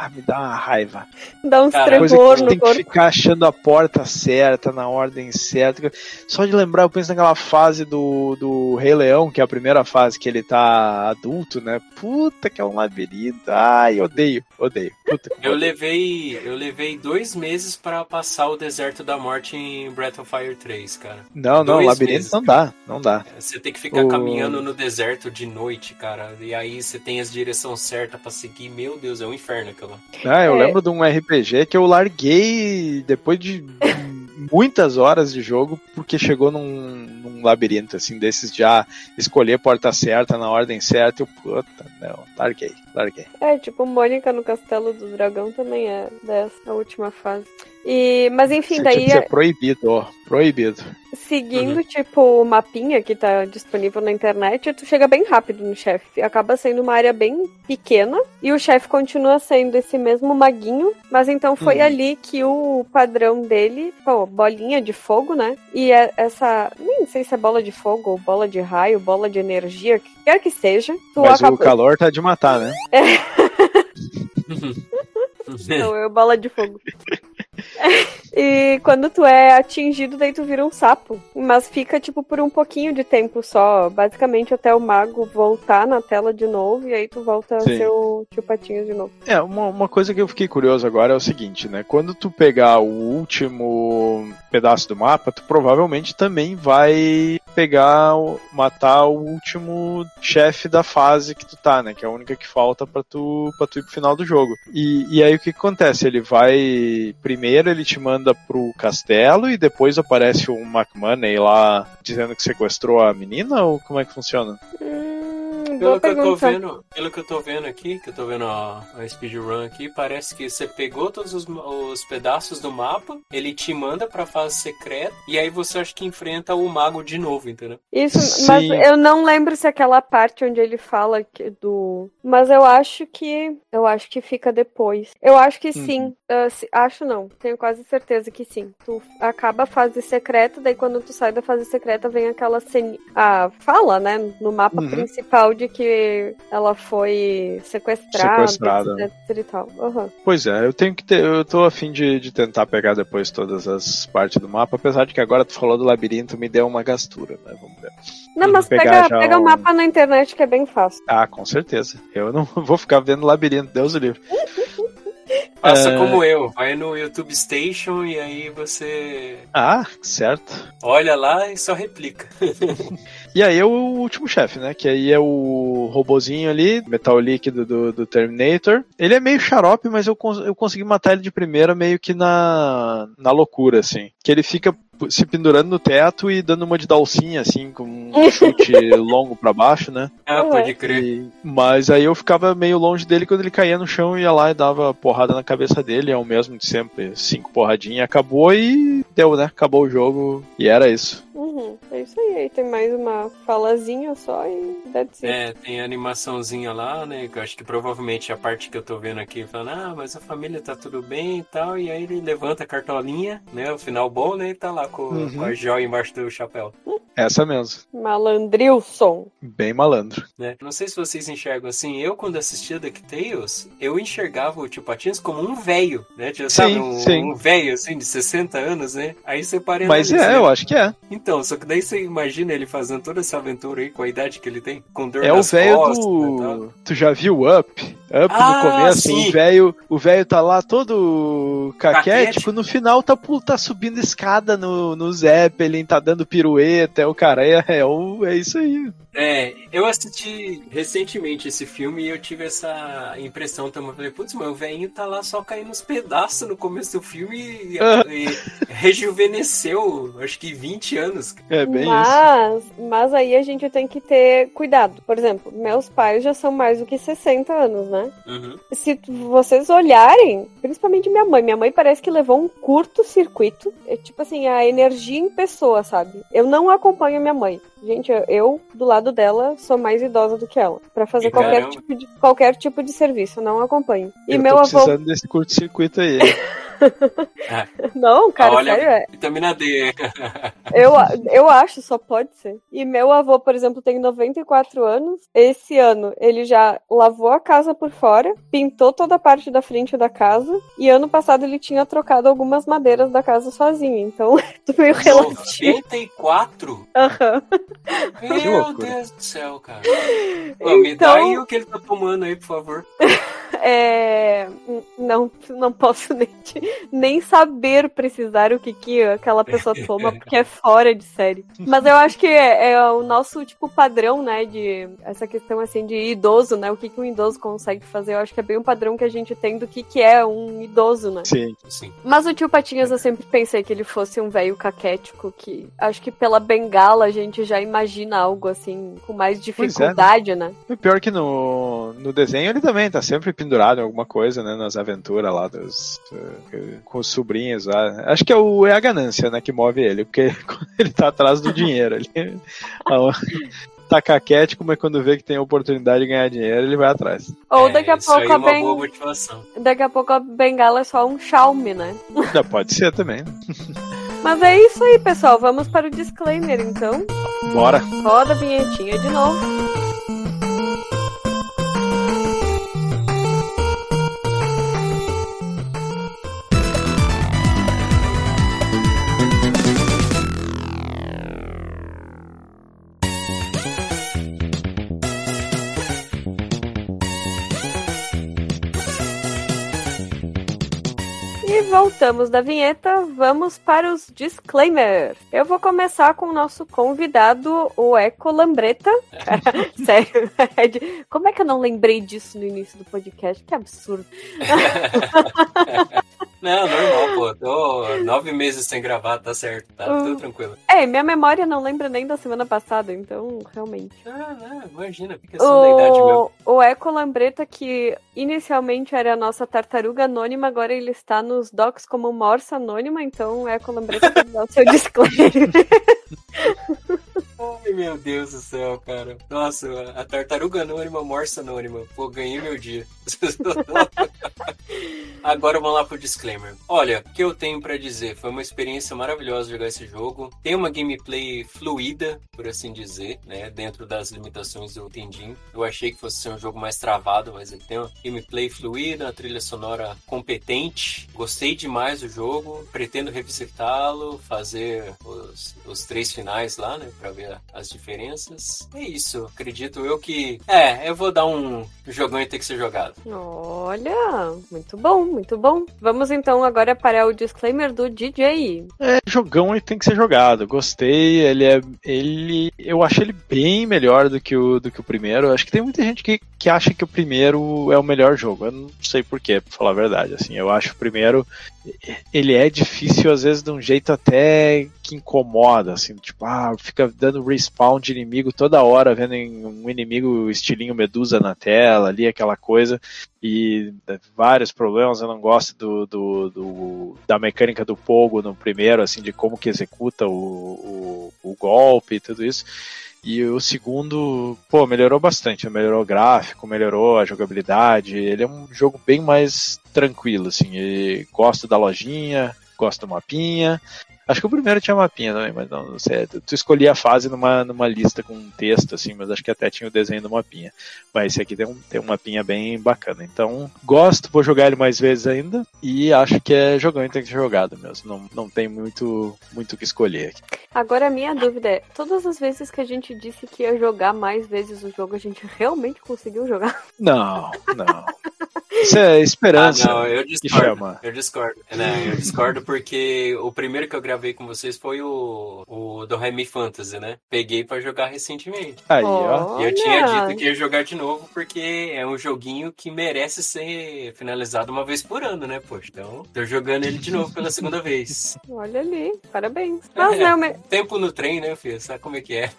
Ah, me dá uma raiva. Dá uns Cara, tremor no tem corpo. que ficar achando a porta certa, na ordem certa. Só de lembrar, eu penso naquela fase do, do Rei Leão, que é a primeira fase que ele tá adulto, né? Puta que é um labirinto. Ai, odeio, odeio. Puta eu levei eu levei dois meses para passar o deserto da morte em Breath of Fire 3, cara. Não, não, labirinto meses, não dá, não dá. Você tem que ficar o... caminhando no deserto de noite, cara. E aí você tem as direção certa para seguir. Meu Deus, é um inferno aquilo lá. Ah, eu é. lembro de um RPG que eu larguei depois de muitas horas de jogo porque chegou num, num labirinto assim desses já escolher a porta certa na ordem certa e eu, puta, não, larguei, larguei. É, tipo Mônica no Castelo do Dragão também é dessa última fase. E, mas enfim, Isso daí que ser proibido, ó. Proibido. seguindo, tipo, o mapinha que tá disponível na internet, tu chega bem rápido no chefe. Acaba sendo uma área bem pequena e o chefe continua sendo esse mesmo maguinho, mas então foi Uhum. ali que o padrão dele, pô, bolinha de fogo, né? E é- essa, nem sei se é bola de fogo ou bola de raio, bola de energia, o que quer que seja, tu Mas acaba... o calor tá de matar, né? Não, é bola de fogo. e quando tu é atingido, daí tu vira um sapo. Mas fica, tipo, por um pouquinho de tempo só. Basicamente até o mago voltar na tela de novo. E aí tu volta a Sim. ser o tio Patinhas de novo. É, uma, uma coisa que eu fiquei curioso agora é o seguinte, né? Quando tu pegar o último pedaço do mapa, tu provavelmente também vai pegar, matar o último chefe da fase que tu tá, né? Que é a única que falta pra tu, pra tu ir pro final do jogo. E, e aí o que, que acontece? Ele vai. Primeiro ele te manda pro castelo e depois aparece um McMoney lá dizendo que sequestrou a menina? Ou como é que funciona? Hum, Pelo que, eu tô vendo, pelo que eu tô vendo aqui, que eu tô vendo a, a speedrun aqui, parece que você pegou todos os, os pedaços do mapa, ele te manda pra fase secreta, e aí você acha que enfrenta o mago de novo, entendeu? Isso, mas Sim. eu não lembro se aquela parte onde ele fala que- do. Mas eu acho que. Eu acho que fica depois. Eu acho que sim. Ah, se- acho não. Tenho quase certeza que sim. Tu acaba a fase secreta, daí quando tu sai da fase secreta vem aquela cena. A fala, né? No mapa Uhum. principal de que ela foi sequestrada, Sequestrada. etc e tal. Aham. Pois é, eu tenho que ter. Eu tô afim de, de tentar pegar depois todas as partes do mapa, apesar de que agora tu falou do labirinto, me deu uma gastura, né? Vamos ver. Não, mas pega, pega o o- mapa na internet que é bem fácil. Ah, com certeza. Eu não vou ficar vendo labirinto, Deus o livre. Faça É. como eu, vai no YouTube Station e aí você Ah, certo. olha lá e só replica. E aí é o último chefe, né? Que aí é o robozinho ali, metal líquido do, do Terminator. Ele é meio xarope, mas eu, cons- eu consegui matar ele de primeira meio que na, na loucura, assim. Que ele fica se pendurando no teto e dando uma de dalcinha, assim, com um chute longo pra baixo, né? Ah, Ué. pode crer. E- mas aí eu ficava meio longe dele quando ele caía no chão, ia lá e dava porrada na cabeça dele, é o mesmo de sempre, cinco porradinhas, acabou e deu, né? Acabou o jogo e era isso. Uhum, isso aí. Aí tem mais uma falazinha só e that's it. É, tem a animaçãozinha lá, né? Que eu acho que provavelmente a parte que eu tô vendo aqui falando, ah, mas a família tá tudo bem e tal. E aí ele levanta a cartolinha, né? O final bom, né? E tá lá com, Uhum. com a joia embaixo do chapéu. Essa mesmo. Malandrilson. Bem malandro. Né? Não sei se vocês enxergam assim, eu quando assistia DuckTales, eu enxergava o Tio Patinhas como um velho, né? Tipo, sabe, Sim, um, sim. um velho assim de 60 anos, né? Aí você para Mas é, né? eu acho que é. Então, só que daí você imagina ele fazendo toda essa aventura aí com a idade que ele tem, com dor É o nas velho costas e tal. do. Tu já viu Up? Up Ah, no começo, sim. o velho, o velho tá lá todo caquético, Caquético. no final tá, tá subindo escada no, no Zeppelin, tá dando pirueta, é o cara, é, é, é isso aí. É, eu assisti recentemente esse filme e eu tive essa impressão também. Eu falei, putz, mas o velhinho tá lá só caindo nos pedaços no começo do filme e, e rejuvenesceu, acho que 20 anos. É bem isso. mas, mas aí a gente tem que ter cuidado. Por exemplo, meus pais já são mais do que 60 anos, né? Uhum. Se vocês olharem, principalmente minha mãe, minha mãe parece que levou um curto-circuito. É tipo assim, a energia em pessoa, sabe? Eu não acompanho minha mãe. Gente, eu, do lado dela, sou mais idosa do que ela. Pra fazer qualquer tipo, de, qualquer tipo de serviço, eu não acompanho. E eu meu tô avô. precisando desse curto-circuito aí. Não, cara, Olha, sério, é. vitamina D. Eu, eu acho, só pode ser. E meu avô, por exemplo, tem 94 anos. Esse ano ele já lavou a casa por fora, pintou toda a parte da frente da casa. E ano passado ele tinha trocado algumas madeiras da casa sozinho. Então, meio relativo. 94? Aham. Meu loucura. Deus do céu, cara. Pô, Me dá Então- aí o que ele tá tomando aí, por favor. É, não, não posso nem, te- nem saber precisar o que, que aquela pessoa toma, porque é fora de série. Mas eu acho que é, é o nosso, tipo, padrão, né, de essa questão, assim, de idoso, né, o que, que um idoso consegue fazer. Eu acho que é bem um padrão que a gente tem do que, que é um idoso, né. Sim. Sim. Mas o tio Patinhas eu sempre pensei que ele fosse um velho caquético, que acho que pela bengala a gente já imagina algo, assim, com mais dificuldade, né. O pior é que no, no desenho ele também tá sempre pendurado em alguma coisa, né? Nas aventuras lá dos, uh, com os sobrinhos lá. Acho que é, o, é a ganância, né? Que move ele, porque ele tá atrás do dinheiro. Ele, tá caquético, mas quando vê que tem a oportunidade de ganhar dinheiro, ele vai atrás. Ou daqui a é, pouco é a ben... Daqui a pouco a bengala é só um Xiaomi, né? Já pode ser também. Mas é isso aí, pessoal. Vamos para o disclaimer, então. Bora. Roda a vinhetinha de novo. Voltamos da vinheta, vamos para os disclaimers. Eu vou começar com o nosso convidado, o Eco Lambreta. Sério, como é que eu não lembrei disso no início do podcast? Que absurdo. Não, normal, pô. Tô nove meses sem gravar, tá certo, tá tudo tranquilo. É, minha memória não lembra nem da semana passada, então, realmente. Ah, não, imagina, fica assim o... da idade mesmo. O Eco Lambreta, que inicialmente era a nossa tartaruga anônima, agora ele está nos docs como morsa anônima, então o Eco Lambreta pode dar o seu disclaimer. Meu Deus do céu, cara. Nossa, a tartaruga anônima, morsa anônima. Pô, ganhei meu dia. Agora vamos lá pro disclaimer. Olha, o que eu tenho para dizer? Foi uma experiência maravilhosa jogar esse jogo. Tem uma gameplay fluida, por assim dizer, né? Dentro das limitações do Tendim. Eu achei que fosse ser um jogo mais travado, mas ele tem uma gameplay fluida, uma trilha sonora competente. Gostei demais do jogo. Pretendo revisitá-lo, fazer os, os três finais lá, né? Pra ver as diferenças. É isso. Acredito eu que. É, eu vou dar um jogão e ter que ser jogado. Olha, muito bom, muito bom. Vamos então agora para o disclaimer do DJ. É, jogão e tem que ser jogado. Gostei, ele é. ele. Eu achei ele bem melhor do que o, do que o primeiro. Acho que tem muita gente que, que acha que o primeiro é o melhor jogo. Eu não sei porquê, pra falar a verdade. Assim, eu acho o primeiro. Ele é difícil, às vezes, de um jeito até que incomoda, assim, tipo, ah, fica dando respawn de inimigo toda hora, vendo um inimigo estilinho medusa na tela, ali, aquela coisa, e é, vários problemas, eu não gosto do, do, do da mecânica do Pogo no primeiro, assim, de como que executa o, o, o golpe e tudo isso. E o segundo, pô, melhorou bastante, melhorou o gráfico, melhorou a jogabilidade. Ele é um jogo bem mais tranquilo, assim. Gosto da lojinha, gosto do mapinha. Acho que o primeiro tinha mapinha também, mas não, não sei. Tu escolhia a fase numa, numa lista com um texto, assim, mas acho que até tinha o desenho do mapinha. Mas esse aqui tem um, tem um mapinha bem bacana. Então, gosto, vou jogar ele mais vezes ainda. E acho que é jogão e tem que ser jogado mesmo. Não, não tem muito muito o que escolher aqui. Agora a minha dúvida é, todas as vezes que a gente disse que ia jogar mais vezes o jogo, a gente realmente conseguiu jogar? Não, não. Isso é esperança. Ah, não, eu discordo. Eu discordo. Né? Eu discordo porque o primeiro que eu gravei com vocês foi o, o do Remy Fantasy, né? Peguei para jogar recentemente. Aí, ó. E eu tinha dito que ia jogar de novo porque é um joguinho que merece ser finalizado uma vez por ano, né, poxa? Então, tô jogando ele de novo pela segunda vez. Olha ali, parabéns. Mas é, não, mas... Tempo no trem, né, filho? Sabe como é que é?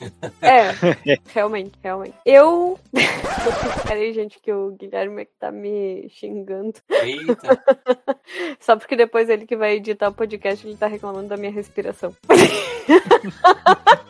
É, realmente, realmente. Eu. Peraí, gente, que o Guilherme tá me xingando. Eita! Só porque depois ele que vai editar o podcast, ele tá reclamando da minha respiração.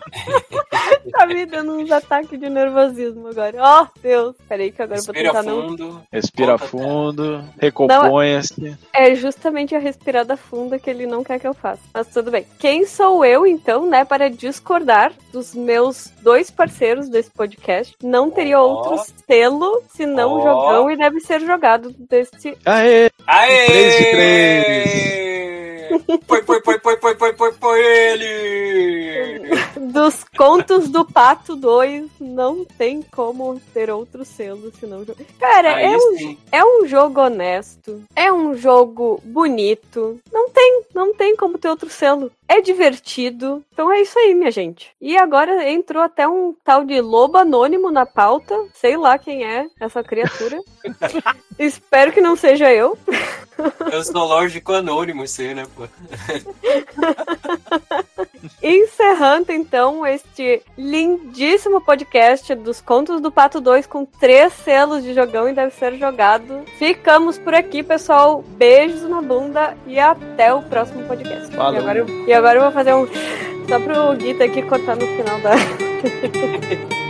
tá me dando uns ataques de nervosismo agora. Ó, oh, Deus. Peraí que agora Respira vou tentar fundo, não... Respira fundo, recomponha-se. É justamente a respirada funda que ele não quer que eu faça. Mas tudo bem. Quem sou eu, então, né, para discordar dos meus dois parceiros desse podcast? Não teria oh. outro selo senão oh. jogão e deve ser jogado desse. Aê! Aê! 3 de 3! Foi, foi, foi, foi, foi, foi, foi, foi ele! Dos contos do Pato 2, não tem como ter outro selo senão. Cara, é um, é um jogo honesto, é um jogo bonito. Não tem, não tem como ter outro selo. É divertido. Então é isso aí, minha gente. E agora entrou até um tal de lobo anônimo na pauta. Sei lá quem é essa criatura. Espero que não seja eu. É o zoológico anônimo, isso né, pô? Encerrando então este lindíssimo podcast dos Contos do Pato 2 com três selos de jogão e deve ser jogado. Ficamos por aqui, pessoal. Beijos na bunda e até o próximo podcast. E agora, eu, agora eu vou fazer um. Só pro Guita aqui cortar no final da.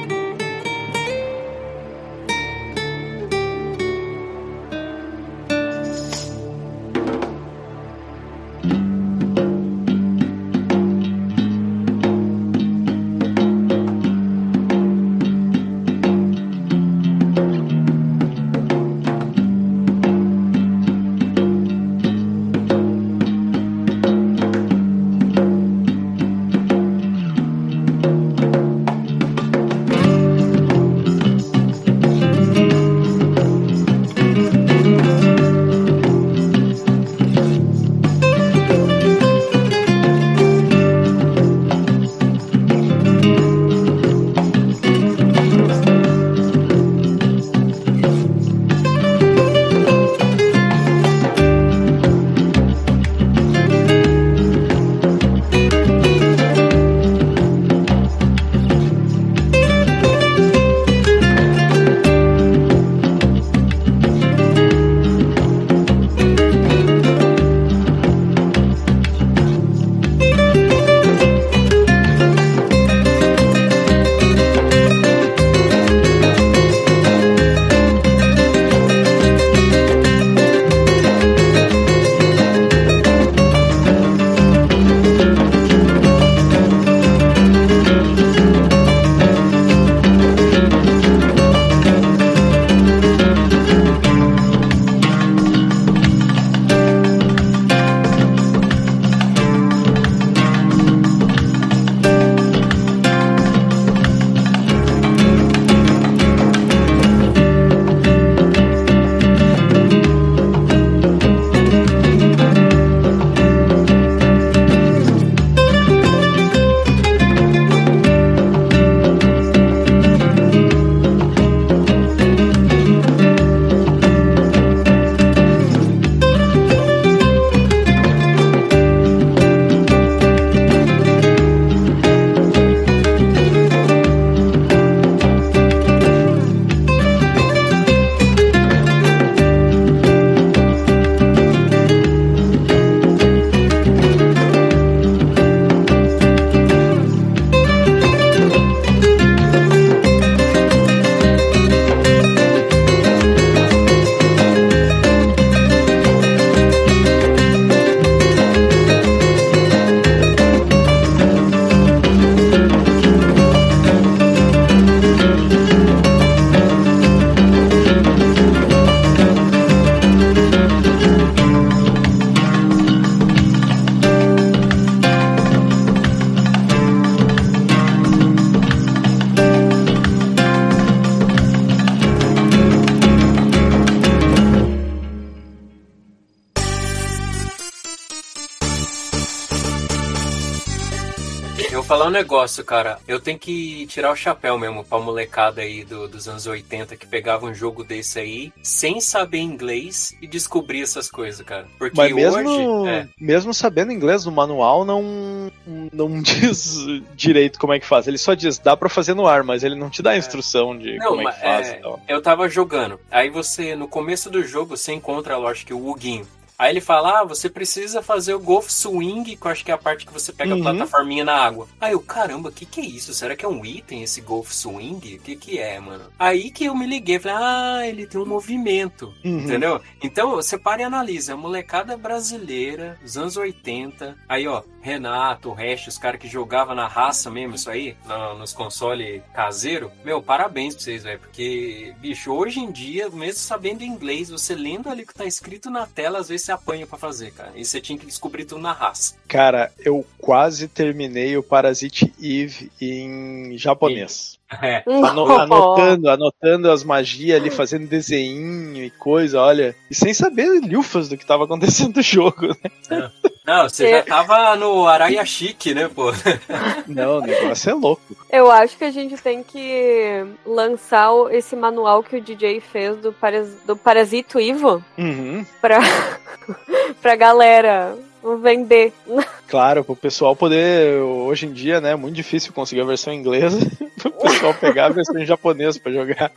um negócio, cara. Eu tenho que tirar o chapéu mesmo pra molecada aí do, dos anos 80 que pegava um jogo desse aí sem saber inglês e descobrir essas coisas, cara. Porque Mas mesmo, hoje. É, mesmo sabendo inglês, o manual não, não diz direito como é que faz. Ele só diz, dá pra fazer no ar, mas ele não te dá a instrução de Não, como é que faz. é, então. eu tava jogando. Aí você, no começo do jogo, você encontra, lógico, o Huguinho. Aí ele fala: Ah, você precisa fazer o Golf Swing, que eu acho que é a parte que você pega Uhum. a plataforminha na água. Aí eu, caramba, o que, que é isso? Será que é um item esse Golf Swing? O que, que é, mano? Aí que eu me liguei, falei, ah, ele tem um movimento. Uhum. Entendeu? Então, você para e analisa. A molecada brasileira, dos anos 80. Aí, ó, Renato, o Hash, os caras que jogavam na raça mesmo, isso aí, nos consoles caseiro. Meu, parabéns pra vocês, velho. Porque, bicho, hoje em dia, mesmo sabendo inglês, você lendo ali o que tá escrito na tela, às vezes você apanha pra fazer, cara. E você tinha que descobrir tudo na raça. Cara, eu quase terminei o Parasite Eve em japonês. É. Ano- anotando, anotando as magias ali, fazendo desenho e coisa, olha. E sem saber lufas do que tava acontecendo no jogo, né? Não, você É. já tava no Araia Chique, né, pô? Não, o negócio é louco. Eu acho que a gente tem que lançar esse manual que o DJ fez do, Paras, do Parasito Ivo Uhum. pra, pra galera vender. Claro, pro pessoal poder. Hoje em dia, né? É muito difícil conseguir a versão inglesa. pro pessoal pegar a versão em japonês pra jogar.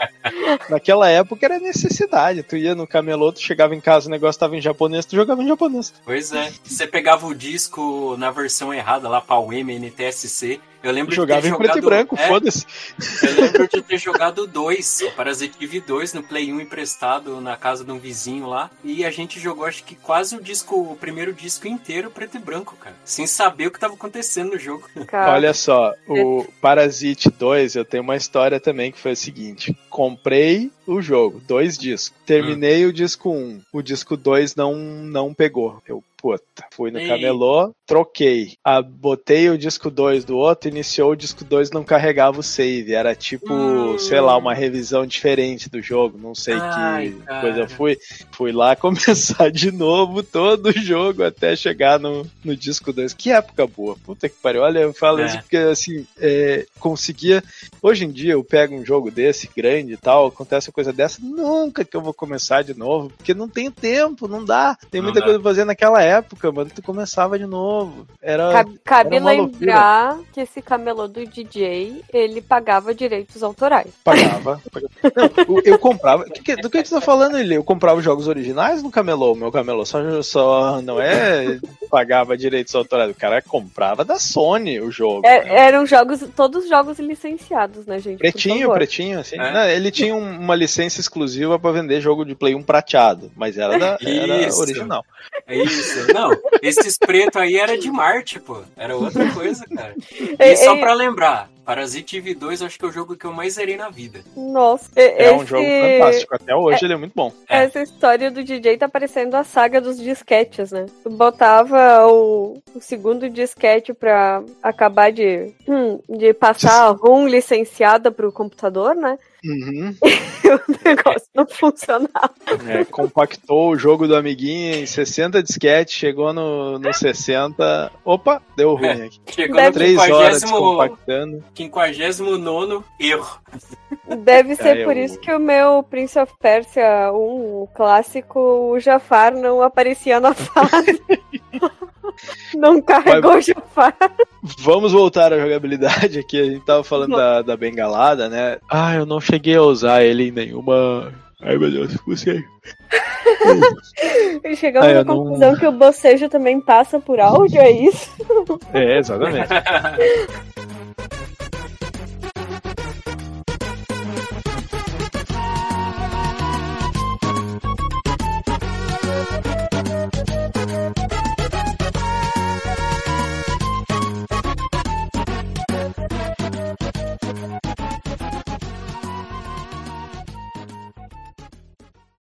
Naquela época era necessidade. Tu ia no camelô, tu chegava em casa, o negócio tava em japonês, tu jogava em japonês. Pois é. Você pegava o disco na versão errada lá pra UEM, NTSC. Eu lembro Jogava de ter em preto e jogado, branco, é, foda-se. Eu lembro de ter jogado dois, o Parasitive 2 no Play 1 emprestado na casa de um vizinho lá. E a gente jogou, acho que quase o disco, o primeiro disco inteiro preto e branco, cara. Sem saber o que tava acontecendo no jogo. Cara. Olha só, o Parasite 2, eu tenho uma história também que foi a seguinte: comprei o jogo, dois discos. Terminei o disco 1. O disco 2 não, não pegou. Eu, puta, fui no Ei. camelô, troquei. Ah, botei o disco 2 do outro, iniciou o disco 2 não carregava o save. Era tipo, Hum. sei lá, uma revisão diferente do jogo. Não sei Ai, que cara. coisa fui. Fui lá começar de novo todo o jogo até chegar no, no disco 2. Que época boa. Puta que pariu. Olha, eu falo É. isso porque assim, é, conseguia. Hoje em dia eu pego um jogo desse grande e tal, acontece coisa dessa, nunca que eu vou começar de novo, porque não tem tempo, não dá. Tem Não muita dá. coisa pra fazer naquela época, mano. Tu começava de novo. Era. Cabe, era lembrar que esse camelô do DJ, ele pagava direitos autorais. Pagava. Não, eu, comprava. que que- do que tu tá falando, ele? Eu comprava os jogos originais no camelô. O meu camelô só, só não é pagava direitos autorais. O cara comprava da Sony o jogo. É- né? eram jogos, todos jogos licenciados, né, gente? Pretinho, pretinho, assim. É. Não, ele tinha um- uma licença exclusiva pra vender jogo de Play 1 prateado, mas era, da, era Isso. original. É isso. Não, esses pretos aí era de Marte, pô. Era outra coisa, cara. É, E só é- pra lembrar, Parasite Eve 2 eu acho que é o jogo que eu mais zerei na vida. Nossa, É esse- um jogo fantástico. Até hoje ele é muito bom. É. Essa história do DJ tá parecendo a saga dos disquetes, né? Tu botava o, o segundo disquete pra acabar de, hum, de passar a ROM licenciada pro computador, né? Uhum. E o negócio não funcionava. É, compactou o jogo do amiguinho em 60 disquetes, chegou no, no 60. Opa, deu ruim aqui. Chegou Deve- no Três horas 50 descompactando. 59 erro. Deve ser É, por eu- isso que o meu Prince of Persia 1, o clássico, o Jafar não aparecia na fase. não carregou o Jafar. Vamos voltar à jogabilidade aqui. A gente tava falando da, da bengalada, né? Ah, eu não cheguei a usar ele em nenhuma. Ai meu Deus, você. E chegamos à eu não- conclusão que o bocejo também passa por áudio, é isso? É, exatamente.